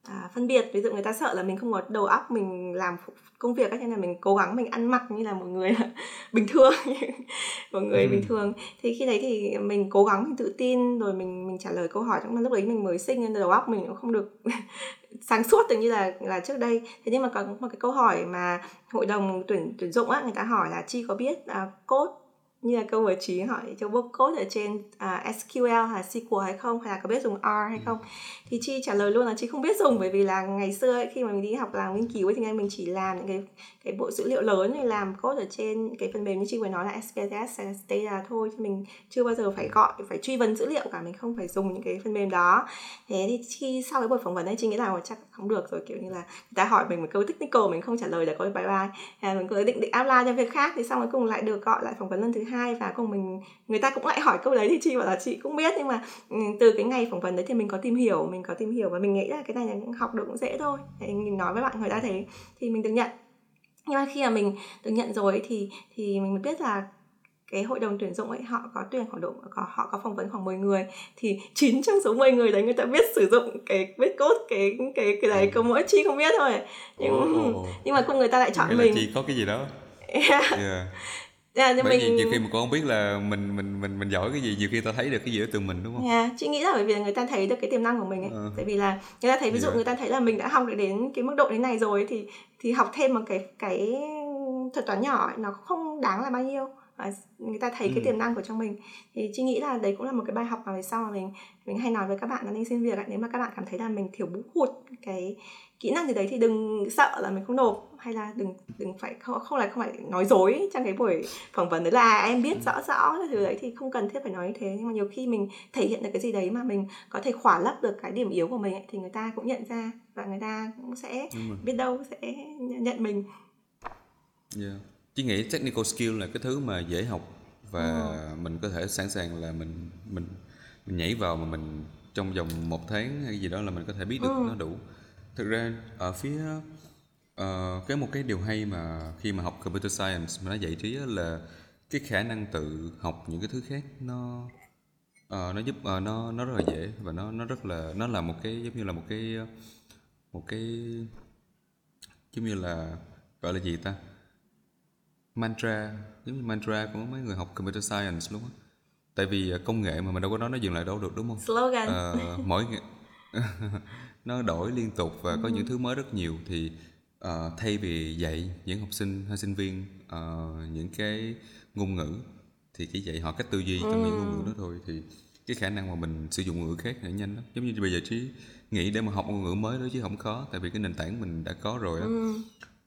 à, phân biệt. Ví dụ người ta sợ là mình không có đầu óc mình làm công việc ấy, nên là mình cố gắng mình ăn mặc như là một người bình thường một người ừ. bình thường. Thì khi đấy thì mình cố gắng mình tự tin rồi mình mình trả lời câu hỏi. Trong lúc đấy mình mới sinh nên đầu óc mình cũng không được sáng suốt được như là là trước đây. Thế nhưng mà có một cái câu hỏi mà hội đồng tuyển tuyển dụng á người ta hỏi là chi có biết uh, code như là câu vừa trí hỏi cho book code ở trên à, SQL hay SQL hay không hay là có biết dùng R hay không? Thì chi trả lời luôn là chi không biết dùng bởi vì là ngày xưa ấy, khi mà mình đi học làm nghiên cứu ấy, thì ngay mình chỉ làm những cái cái bộ dữ liệu lớn để làm code ở trên cái phần mềm như chị vừa nói là SPSS hay Stata thôi, chứ mình chưa bao giờ phải gọi, phải truy vấn dữ liệu cả, mình không phải dùng những cái phần mềm đó. Thế thì khi sau cái buổi phỏng vấn ấy, chị nghĩ là chắc không được rồi kiểu như là, người ta hỏi mình một câu technical, mình không trả lời được có bye bye mình cứ định định apply cho việc khác, thì xong cuối cùng lại được gọi lại phỏng vấn lần thứ hai và cùng mình, người ta cũng lại hỏi câu đấy thì chị bảo là chị cũng biết, nhưng mà ừ, từ cái ngày phỏng vấn đấy thì mình có tìm hiểu, mình có tìm hiểu và mình nghĩ là cái này là học được cũng dễ thôi. Thì mình nói với bạn người ta thế thì mình được nhận nhưng mà khi mà mình được nhận rồi thì thì mình mới biết là cái hội đồng tuyển dụng ấy họ có tuyển khoảng độ có họ có phỏng vấn khoảng 10 người. Thì 9 trong số 10 người đấy người ta biết sử dụng cái biết code cái cái cái đấy có mỗi chi không biết thôi. Nhưng oh, oh, oh. nhưng mà con người ta lại chọn mình. chỉ có cái gì đó. Yeah. yeah yeah, bởi mình... vì nhiều khi mà con không biết là mình mình mình mình giỏi cái gì nhiều khi ta thấy được cái gì ở từ mình đúng không yeah, chị nghĩ là bởi vì người ta thấy được cái tiềm năng của mình ấy uh. tại vì là người ta thấy ví dụ người ta thấy là mình đã học được đến cái mức độ thế này rồi thì thì học thêm một cái cái thuật toán nhỏ ấy, nó không đáng là bao nhiêu và người ta thấy ừ. cái tiềm năng của trong mình thì chị nghĩ là đấy cũng là một cái bài học mà về sau mà mình mình hay nói với các bạn là nên xin việc ấy. nếu mà các bạn cảm thấy là mình thiếu bút hụt cái kỹ năng gì đấy thì đừng sợ là mình không nộp hay là đừng đừng phải không không là không phải nói dối trong cái buổi phỏng vấn đấy là em biết rõ rõ cái thứ đấy thì không cần thiết phải nói như thế nhưng mà nhiều khi mình thể hiện được cái gì đấy mà mình có thể khỏa lấp được cái điểm yếu của mình ấy, thì người ta cũng nhận ra và người ta cũng sẽ biết đâu sẽ nhận mình yeah. Chị nghĩ technical skill là cái thứ mà dễ học và ừ. mình có thể sẵn sàng là mình mình mình nhảy vào mà mình trong vòng một tháng hay gì đó là mình có thể biết được ừ. nó đủ thực ra ở phía uh, cái một cái điều hay mà khi mà học computer science mà nó giải trí là cái khả năng tự học những cái thứ khác nó uh, nó giúp uh, nó nó rất là dễ và nó nó rất là nó là một cái giống như là một cái một cái giống như là gọi là gì ta? Mantra giống như mantra của mấy người học computer science luôn á. Tại vì công nghệ mà mình đâu có nói nó dừng lại đâu được đúng không? Slogan. Uh, mỗi nó đổi liên tục và ừ. có những thứ mới rất nhiều thì uh, thay vì dạy những học sinh hay sinh viên uh, những cái ngôn ngữ thì chỉ dạy họ cách tư duy trong ừ. những ngôn ngữ đó thôi thì cái khả năng mà mình sử dụng ngôn ngữ khác là nhanh lắm giống như bây giờ trí nghĩ để mà học ngôn ngữ mới đó chứ không khó tại vì cái nền tảng mình đã có rồi á ừ.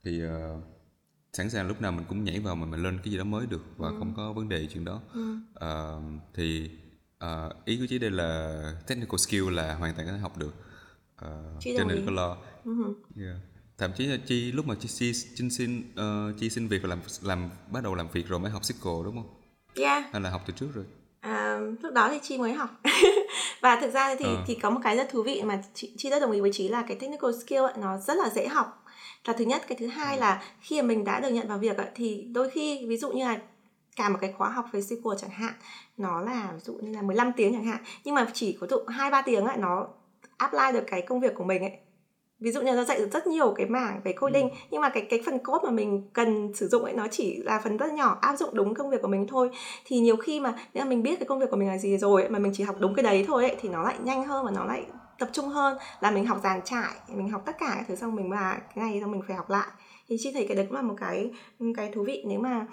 thì uh, sẵn sàng lúc nào mình cũng nhảy vào mà mình lên cái gì đó mới được và ừ. không có vấn đề chuyện đó ừ. uh, thì uh, ý của chị đây là technical skill là hoàn toàn có thể học được uh, cho nên có lo uh-huh. yeah. thậm chí là chi lúc mà chi, chi, chi xin uh, chi xin việc và làm làm bắt đầu làm việc rồi mới học SQL đúng không? Yeah. Hay là học từ trước rồi? À, lúc đó thì chi mới học và thực ra thì uh. thì có một cái rất thú vị mà chị, chi rất đồng ý với chị là cái technical skill ấy, nó rất là dễ học là thứ nhất cái thứ hai ừ. là khi mà mình đã được nhận vào việc ấy, thì đôi khi ví dụ như là cả một cái khóa học về SQL chẳng hạn nó là ví dụ như là 15 tiếng chẳng hạn nhưng mà chỉ có tụ hai ba tiếng ấy nó apply được cái công việc của mình ấy. Ví dụ như nó dạy được rất nhiều cái mảng về coding ừ. nhưng mà cái cái phần code mà mình cần sử dụng ấy nó chỉ là phần rất nhỏ áp dụng đúng công việc của mình thôi. Thì nhiều khi mà nếu mà mình biết cái công việc của mình là gì rồi ấy, mà mình chỉ học đúng cái đấy thôi ấy, thì nó lại nhanh hơn và nó lại tập trung hơn là mình học dàn trải mình học tất cả các thứ xong mình mà cái này xong mình phải học lại. Thì chị thấy cái đấy cũng là một cái cái thú vị. Nếu mà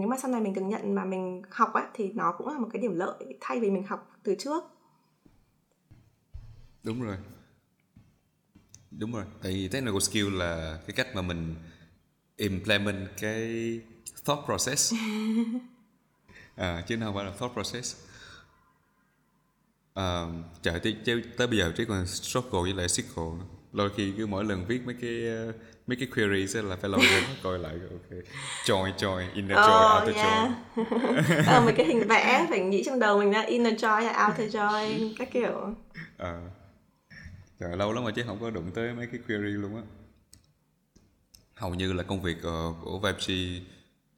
nếu mà sau này mình được nhận mà mình học á thì nó cũng là một cái điểm lợi thay vì mình học từ trước đúng rồi. Đúng rồi. Tại vì technical skill là cái cách mà mình implement cái thought process. À, chứ không phải là thought process. À, trời tới, tới, tới bây giờ trí còn struggle với lại SQL đôi khi cứ mỗi lần viết mấy cái mấy cái queries là phải log in coi lại ok. Join join inner join oh, outer yeah. join. Ờ, mấy cái hình vẽ phải nghĩ trong đầu mình là inner join hay outer join các kiểu. À. Trời, lâu lắm mà chứ không có đụng tới mấy cái query luôn á. Hầu như là công việc uh, của VibeG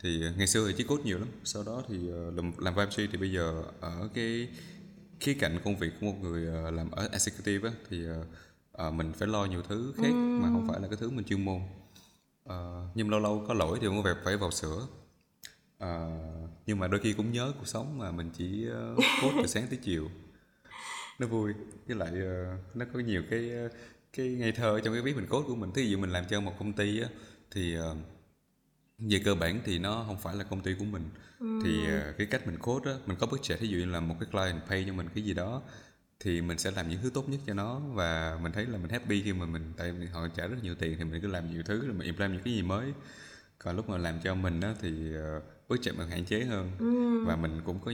thì ngày xưa thì chỉ code nhiều lắm. Sau đó thì uh, làm, làm VibeG thì bây giờ ở cái khía cạnh công việc của một người uh, làm ở executive á, thì uh, uh, mình phải lo nhiều thứ khác ừ. mà không phải là cái thứ mình chuyên môn. Uh, nhưng lâu lâu có lỗi thì cũng phải phải vào sửa. Uh, nhưng mà đôi khi cũng nhớ cuộc sống mà mình chỉ uh, code từ sáng tới chiều nó vui. Với lại uh, nó có nhiều cái uh, cái ngây thơ trong cái viết mình code của mình. Thí dụ mình làm cho một công ty á thì uh, về cơ bản thì nó không phải là công ty của mình. Ừ. thì uh, cái cách mình code á mình có budget ví dụ như là một cái client pay cho mình cái gì đó thì mình sẽ làm những thứ tốt nhất cho nó. Và mình thấy là mình happy khi mà mình tại vì họ trả rất nhiều tiền thì mình cứ làm nhiều thứ rồi mình implement những cái gì mới. Còn lúc mà làm cho mình á thì uh, budget mình hạn chế hơn. Ừ. và mình cũng có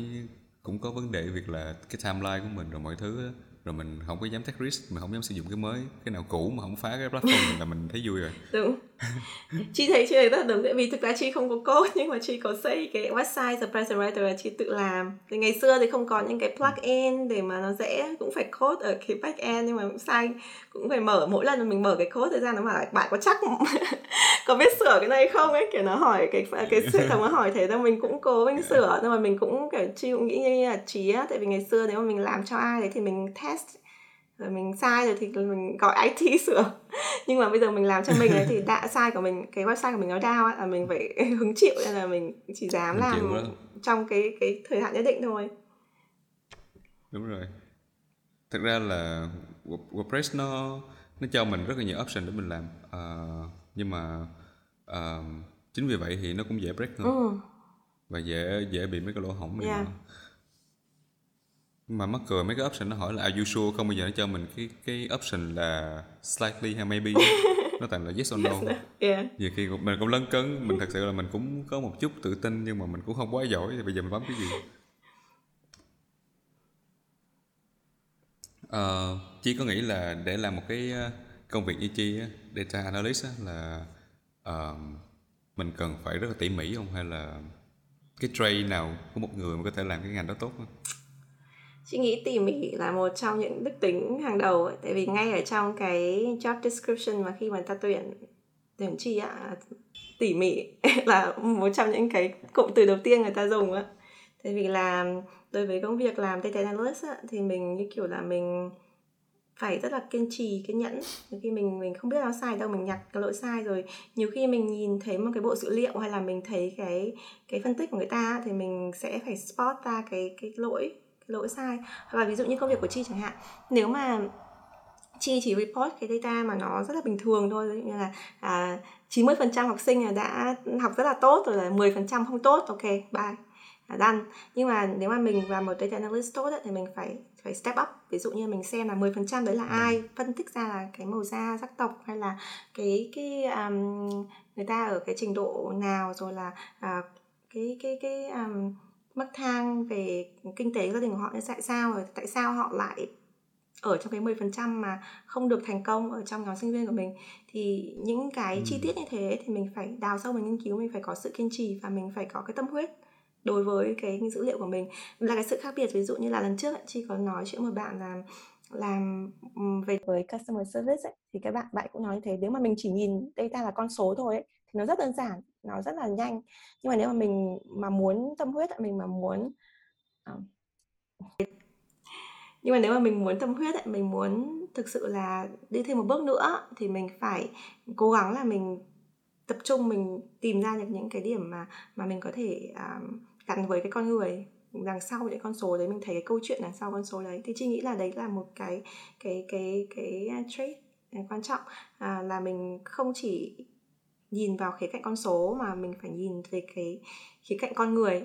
cũng có vấn đề việc là cái timeline của mình rồi mọi thứ đó. rồi mình không có dám take risk, mình không dám sử dụng cái mới, cái nào cũ mà không phá cái platform mình là mình thấy vui rồi đúng chị thấy chị thấy rất đúng tại vì thực ra chị không có code, nhưng mà chị có xây cái website surprise writer là chị tự làm. Thì ngày xưa thì không có những cái plugin để mà nó dễ, cũng phải code ở cái back end, nhưng mà cũng sai, cũng phải mở, mỗi lần mình mở cái code thời gian nó bảo bạn có chắc có biết sửa cái này không? Ấy, kiểu nó hỏi cái cái hệ thống nó hỏi thế nên mình cũng cố mình sửa, nhưng mà mình cũng kiểu, chị cũng nghĩ như là trí á, tại vì ngày xưa nếu mà mình làm cho ai đấy thì mình test rồi mình sai rồi thì mình gọi IT sửa. Nhưng mà bây giờ mình làm cho mình ấy thì đã sai của mình cái website của mình nó down là mình phải hứng chịu nên là mình chỉ dám chịu làm trong cái cái thời hạn nhất định thôi. Đúng rồi. Thực ra là Wo- WordPress nó nó cho mình rất là nhiều option để mình làm. Ờ, nhưng mà ờ, chính vì vậy thì nó cũng dễ break hơn. Ừ. và dễ dễ bị mấy cái lỗ hổng này Yeah. Mà mắc cười mấy cái option nó hỏi là are you sure không? Bao giờ nó cho mình cái cái option là slightly hay maybe nó toàn là yes or no. Yeah. nhiều khi mình cũng lấn cấn mình thật sự là mình cũng có một chút tự tin nhưng mà mình cũng không quá giỏi thì bây giờ mình bấm cái gì? Ờ, Chi có nghĩ là để làm một cái ờ, công việc như Chi data analyst là ờ, mình cần phải rất là tỉ mỉ không? Hay là cái trade nào của một người mà có thể làm cái ngành đó tốt không? Chị nghĩ tỉ mỉ là một trong những đức tính hàng đầu ấy. Tại vì ngay ở trong cái job description mà khi mà ta tuyển tuyển chi ạ tỉ mỉ là một trong những cái cụm từ đầu tiên người ta dùng á. Tại vì là đối với công việc làm data analyst á, thì mình như kiểu là mình phải rất là kiên trì kiên nhẫn. Nhiều khi mình mình không biết nó sai đâu mình nhặt cái lỗi sai rồi. Nhiều khi mình nhìn thấy một cái bộ dữ liệu hay là mình thấy cái cái phân tích của người ta thì mình sẽ phải spot ra cái cái lỗi lỗi sai. Và ví dụ như công việc của chi chẳng hạn nếu mà chi chỉ report cái data mà nó rất là bình thường thôi ví dụ như là à, 90% học sinh là đã học rất là tốt rồi là 10% không tốt ok bye done. Nhưng mà nếu mà mình là một data analyst tốt ấy, thì mình phải phải step up. Ví dụ như mình xem là 10% đấy là ai phân tích ra là cái màu da sắc tộc hay là cái cái um, người ta ở cái trình độ nào rồi là à, cái cái cái um, mức thang về kinh tế gia đình của họ như tại sao rồi tại sao họ lại ở trong cái 10% mà không được thành công ở trong nhóm sinh viên của mình. Thì những cái chi tiết như thế thì mình phải đào sâu mình nghiên cứu mình phải có sự kiên trì và mình phải có cái tâm huyết đối với cái dữ liệu của mình. Là cái sự khác biệt ví dụ như là lần trước ấy, chị có nói chuyện một bạn là làm về với customer service ấy, thì các bạn bạn cũng nói như thế nếu mà mình chỉ nhìn data là con số thôi ấy, thì nó rất đơn giản nó rất là nhanh. Nhưng mà nếu mà mình mà muốn tâm huyết mình mà muốn ờ, nhưng mà nếu mà mình muốn tâm huyết ấy, mình muốn thực sự là đi thêm một bước nữa thì mình phải cố gắng là mình tập trung mình tìm ra những những cái điểm mà mà mình có thể um, gắn với cái con người đằng sau những con số đấy mình thấy cái câu chuyện đằng sau con số đấy. Thì chị nghĩ là đấy là một cái cái cái cái ờ, trait quan trọng à, là mình không chỉ nhìn vào khía cạnh con số mà mình phải nhìn về cái khía cạnh con người.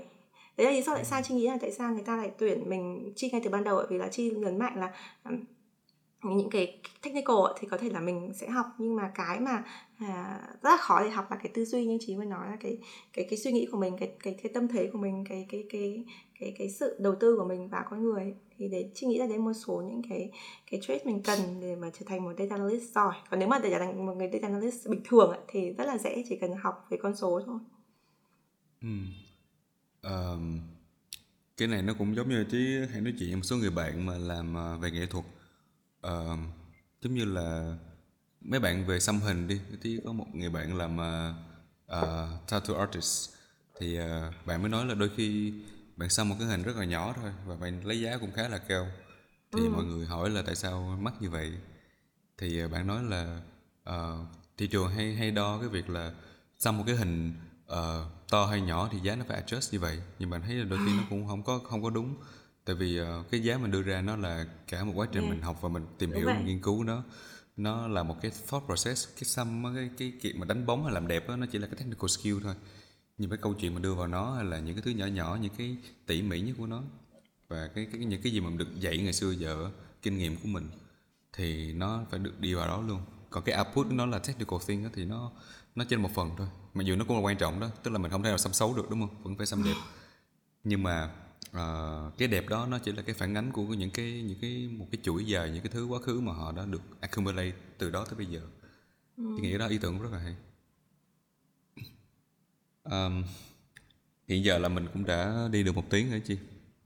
Đấy là lý do tại sao chị nghĩ là tại sao người ta lại tuyển mình chi ngay từ ban đầu bởi vì là chi nhấn mạnh là những cái technical ấy, thì có thể là mình sẽ học nhưng mà cái mà à, rất là khó để học là cái tư duy. Như chị mới nói là cái cái cái suy nghĩ của mình cái cái cái tâm thế của mình cái cái cái cái cái sự đầu tư của mình vào con người ấy. thì để chị nghĩ là đấy một số những cái cái trait mình cần để mà trở thành một data analyst giỏi còn nếu mà để trở thành một người data analyst bình thường ấy, thì rất là dễ chỉ cần học về con số thôi Ừ. Cái này nó cũng giống như chứ hay nói chuyện với một số người bạn mà làm ờ, về nghệ thuật um, giống như là mấy bạn về xăm hình đi tí có một người bạn làm uh, tattoo artist thì uh, bạn mới nói là đôi khi bạn xăm một cái hình rất là nhỏ thôi và bạn lấy giá cũng khá là cao. Thì mọi người hỏi là tại sao mắc như vậy? Thì ờ, bạn nói là ờ, thị trường hay hay đo cái việc là xăm một cái hình ờ, to hay nhỏ thì giá nó phải adjust như vậy. Nhưng bạn thấy là đôi khi nó cũng không có không có đúng. Tại vì ờ, cái giá mình đưa ra nó là cả một quá trình Yeah. mình học và mình tìm Đúng hiểu vậy. mình nghiên cứu nó. Nó là một cái thought process cái xăm cái cái chuyện mà đánh bóng hay làm đẹp đó, nó chỉ là cái technical skill thôi nhưng cái câu chuyện mà đưa vào nó hay là những cái thứ nhỏ nhỏ những cái tỉ mỉ nhất của nó? Và cái, cái những cái gì mà mình được dạy ngày xưa giờ kinh nghiệm của mình thì nó phải được đi vào đó luôn. Còn cái output nó là technical thing đó, thì nó nó trên một phần thôi. Mặc dù nó cũng là quan trọng đó tức là mình không thể nào xăm xấu được đúng không? Vẫn phải xăm đẹp. Nhưng mà ờ, cái đẹp đó nó chỉ là cái phản ánh của những cái những cái một cái chuỗi dài những cái thứ quá khứ mà họ đã được accumulate từ đó tới bây giờ. Chị nghĩ đó ý tưởng rất là hay Ờm, hiện giờ là mình cũng đã đi được một tiếng rồi chị.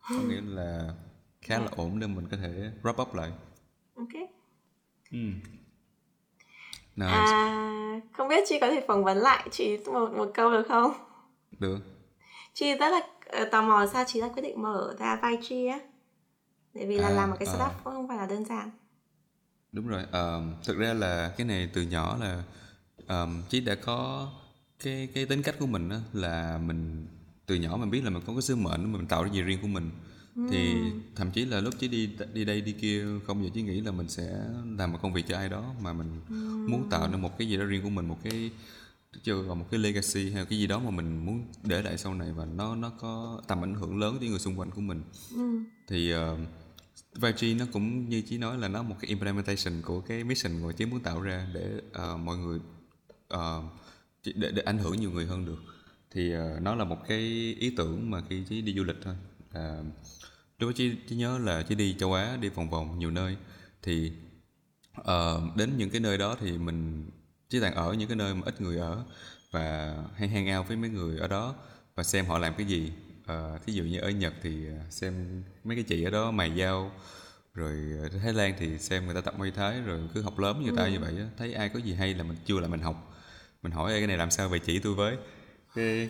Có nghĩa là khá là ổn để mình có thể wrap up lại. Ok. Nào à không biết chị có thể phỏng vấn lại chị một một câu được không? Được. Chị rất là ờ, tò mò sao chị lại quyết định mở ra vai chi á? Tại vì là À, làm một cái à. startup cũng không phải là đơn giản. Đúng rồi um, thực ra là cái này từ nhỏ là um, chí đã có cái cái tính cách của mình đó là mình từ nhỏ mình biết là mình có cái sứ mệnh mình tạo ra gì riêng của mình. Thì thậm chí là lúc chí đi đi đây đi kia không giờ chí nghĩ là mình sẽ làm một công việc cho ai đó mà mình muốn tạo nên một cái gì đó riêng của mình một cái chưa còn một cái legacy hay cái gì đó mà mình muốn để lại sau này và nó nó có tầm ảnh hưởng lớn tới người xung quanh của mình. Thì uh, Vigi nó cũng như chí nói là nó một cái implementation của cái mission của chí muốn tạo ra để uh, mọi người uh, để, để ảnh hưởng nhiều người hơn được. Thì uh, nó là một cái ý tưởng mà khi chí đi du lịch thôi. Uh, lúc đó chí, chí nhớ là chí đi châu Á đi vòng vòng nhiều nơi. Thì uh, đến những cái nơi đó thì mình chỉ toàn ở những cái nơi mà ít người ở và hay hang out với mấy người ở đó và xem họ làm cái gì. Uh, thí dụ như ở Nhật thì xem mấy cái chị ở đó mài dao rồi Thái Lan thì xem người ta tập Muay Thái rồi cứ học lớn người ta ừ. như vậy á. Thấy ai có gì hay là mình chưa là mình học mình hỏi cái này làm sao vậy chỉ tôi với? Cái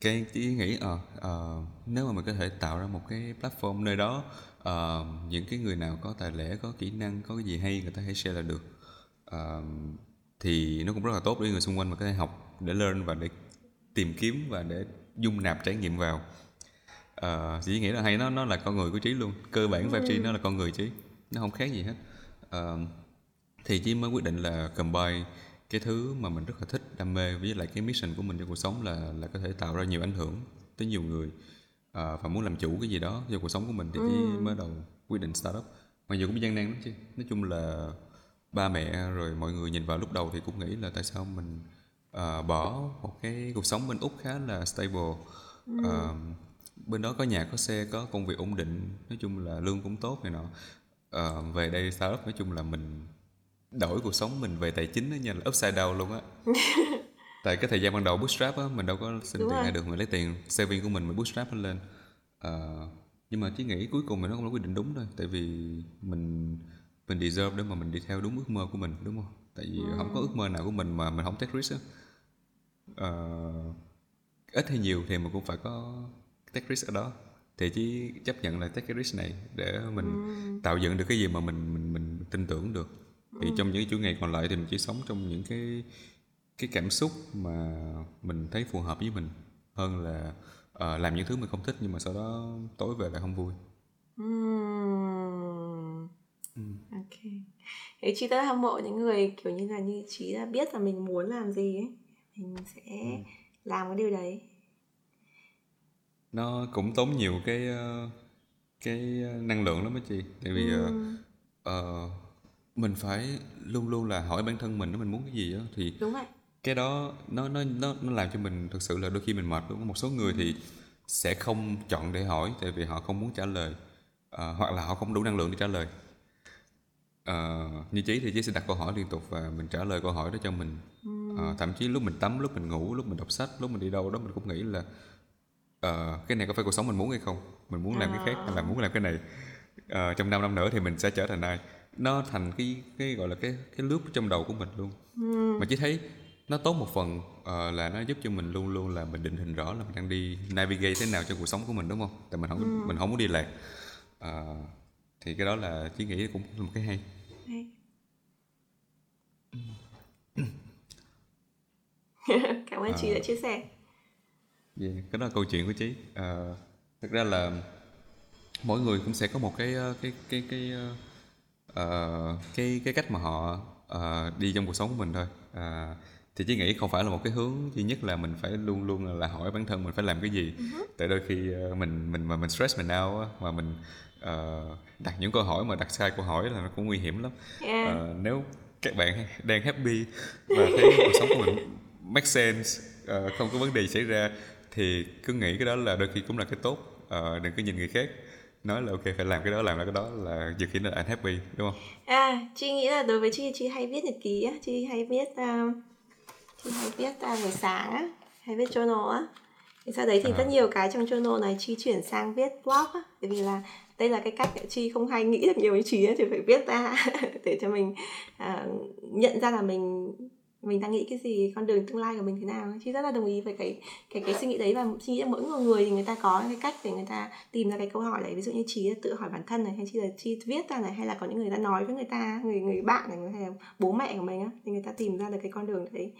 cái chỉ nghĩ ờ uh, uh, nếu mà mình có thể tạo ra một cái platform nơi đó uh, những cái người nào có tài lẻ có kỹ năng có cái gì hay người ta hãy share là được. Uh, thì nó cũng rất là tốt để người xung quanh mà có thể học để learn và để tìm kiếm và để dung nạp trải nghiệm vào. Uh, chỉ nghĩ là hay nó nó là con người của trí luôn. Cơ bản ừ. trí nó là con người trí nó không khác gì hết. Uh, thì chí mới quyết định là combine cái thứ mà mình rất là thích đam mê với lại cái mission của mình trong cuộc sống là là có thể tạo ra nhiều ảnh hưởng tới nhiều người uh, và muốn làm chủ cái gì đó trong cuộc sống của mình thì ừ. mới đầu quyết định startup mặc dù cũng gian nan lắm chứ nói chung là ba mẹ rồi mọi người nhìn vào lúc đầu thì cũng nghĩ là tại sao mình uh, bỏ một cái cuộc sống bên úc khá là stable ừ. uh, bên đó có nhà có xe có công việc ổn định nói chung là lương cũng tốt này nọ uh, về đây startup nói chung là mình đổi cuộc sống mình về tài chính đó nha là upside down luôn á. Tại cái thời gian ban đầu bootstrap á mình đâu có xin Đúng tiền ai được mình lấy tiền. Saving của mình mình bootstrap nó lên. Uh, nhưng mà chỉ nghĩ cuối cùng mình nó không có quyết định đúng thôi. Tại vì mình mình deserve để mà mình đi theo đúng ước mơ của mình đúng không? Tại vì ừ. không có ước mơ nào của mình mà mình không take risk á. Uh, ít hay nhiều thì mình cũng phải có take risk ở đó. Thì chỉ chấp nhận là take cái risk này để mình ừ. tạo dựng được cái gì mà mình mình mình tin tưởng được thì ừ. trong những chuỗi ngày còn lại thì mình chỉ sống trong những cái cái cảm xúc mà mình thấy phù hợp với mình hơn là uh, làm những thứ mình không thích nhưng mà sau đó tối về lại không vui ừ. Ừ. ok thế chị rất hâm mộ những người kiểu như là như chị đã biết là mình muốn làm gì ấy mình sẽ ừ. làm cái điều đấy nó cũng tốn nhiều cái ờ, cái năng lượng lắm á chị tại vì ừ. uh, mình phải luôn luôn là hỏi bản thân mình nếu mình muốn cái gì đó thì đúng rồi cái đó nó nó nó nó làm cho mình thực sự là đôi khi mình mệt đúng không? Một số người thì sẽ không chọn để hỏi tại vì họ không muốn trả lời uh, hoặc là họ không đủ năng lượng để trả lời. Uh, như chí thì chí sẽ đặt câu hỏi liên tục và mình trả lời câu hỏi đó cho mình. Uh, thậm chí lúc mình tắm lúc mình ngủ lúc mình đọc sách lúc mình đi đâu đó mình cũng nghĩ là uh, cái này có phải cuộc sống mình muốn hay không? Mình muốn làm à. cái khác hay là muốn làm cái này? Uh, trong 5 năm nữa thì mình sẽ trở thành ai nó thành cái cái gọi là cái cái loop trong đầu của mình luôn. Ừ. mà chỉ thấy nó tốt một phần uh, là nó giúp cho mình luôn luôn là mình định hình rõ là mình đang đi navigate thế nào trong cuộc sống của mình đúng không? Tại mình không ừ. mình không muốn đi lạc. Uh, thì cái đó là chỉ nghĩ cũng là một cái hay, hay. cảm ơn à, chị đã chia sẻ. Yeah, cái đó là câu chuyện của chị. À, thực ra là mỗi người cũng sẽ có một cái ờ, cái cái cái uh, cái cái cách mà họ uh, đi trong cuộc sống của mình thôi. Uh, thì chỉ nghĩ không phải là một cái hướng duy nhất là mình phải luôn luôn là hỏi bản thân mình phải làm cái gì. Uh-huh. tại đôi khi uh, mình mình mà mình stress mình out á, mà mình uh, đặt những câu hỏi mà đặt sai câu hỏi là nó cũng nguy hiểm lắm. Yeah. uh, nếu các bạn đang happy và thấy cuộc sống của mình make sense uh, không có vấn đề xảy ra thì cứ nghĩ cái đó là đôi khi cũng là cái tốt. Uh, đừng cứ nhìn người khác nói là ok phải làm cái đó làm là cái đó là dự kiến là anh happy đúng không à chị nghĩ là đối với chị chị hay viết nhật ký á chị hay viết uh, chị hay viết uh, buổi sáng á hay viết journal á thì sau đấy thì à. rất nhiều cái trong journal này chi chuyển sang viết blog á bởi vì là đây là cái cách chi không hay nghĩ được nhiều ý chí thì phải viết ra để cho mình uh, nhận ra là mình mình đang nghĩ cái gì, con đường tương lai của mình thế nào? Chị rất là đồng ý với cái cái cái suy nghĩ đấy và chị nghĩ mỗi người người thì người ta có cái cách để người ta tìm ra cái câu hỏi đấy. Ví dụ như chị tự hỏi bản thân này, hay chị là, chị viết ra này, hay là có những người ta nói với người ta, người người bạn này, hay là bố mẹ của mình á, thì người ta tìm ra được cái con đường đấy.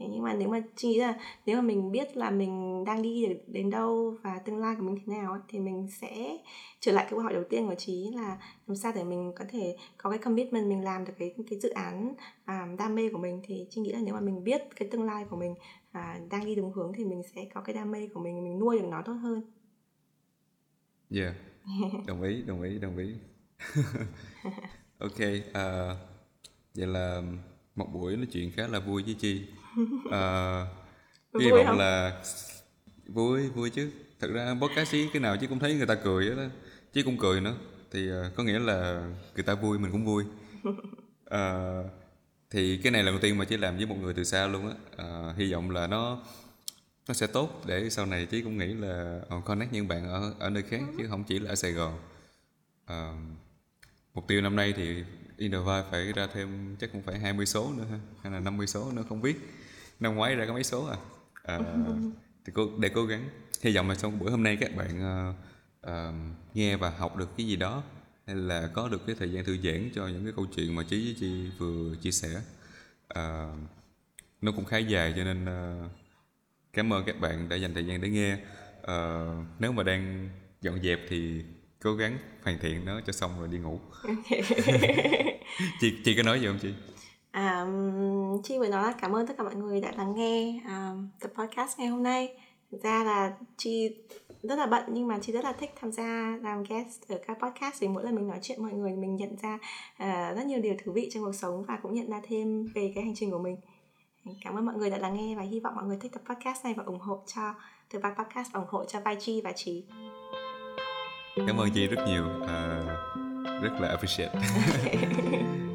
Thế nhưng mà nếu mà chị nghĩ là nếu mà mình biết là mình đang đi được đến đâu và tương lai của mình thế nào thì mình sẽ trở lại cái câu hỏi đầu tiên của chị là làm sao để mình có thể có cái commitment mình làm được cái cái dự án à, đam mê của mình thì chị nghĩ là nếu mà mình biết cái tương lai của mình à, đang đi đúng hướng thì mình sẽ có cái đam mê của mình mình nuôi được nó tốt hơn. Yeah, đồng ý, đồng ý, đồng ý. ok, uh, vậy là một buổi nói chuyện khá là vui với chi uh, hy vọng không? là vui vui chứ. Thật ra podcast chí cái nào chứ cũng thấy người ta cười đó chứ cũng cười nữa. Thì uh, có nghĩa là người ta vui mình cũng vui. Uh, thì cái này là đầu tiên mà chỉ làm với một người từ xa luôn á. Uh, hy vọng là nó nó sẽ tốt để sau này chí cũng nghĩ là uh, connect những bạn ở ở nơi khác chứ không chỉ là ở Sài Gòn. Uh, mục tiêu năm nay thì Innova phải ra thêm chắc cũng phải 20 số nữa ha hay là 50 số nữa không biết. Năm ngoái ra có mấy số à, à thì cô để cố gắng. Hy vọng là trong buổi hôm nay các bạn uh, uh, nghe và học được cái gì đó hay là có được cái thời gian thư giãn cho những cái câu chuyện mà chí với chị vừa chia sẻ. Uh, nó cũng khá dài cho nên uh, cảm ơn các bạn đã dành thời gian để nghe. Uh, nếu mà đang dọn dẹp thì cố gắng hoàn thiện nó cho xong rồi đi ngủ chị chị có nói gì không chị À, Chi vừa nói là cảm ơn tất cả mọi người đã lắng nghe um, tập podcast ngày hôm nay. Thực ra là Chi rất là bận nhưng mà Chi rất là thích tham gia làm guest ở các podcast vì mỗi lần mình nói chuyện mọi người mình nhận ra uh, rất nhiều điều thú vị trong cuộc sống và cũng nhận ra thêm về cái hành trình của mình. Cảm ơn mọi người đã lắng nghe và hy vọng mọi người thích tập podcast này và ủng hộ cho từ Vai Podcast ủng hộ cho Vai Chi và Trí. Cảm ơn chị rất nhiều, uh, rất là appreciate.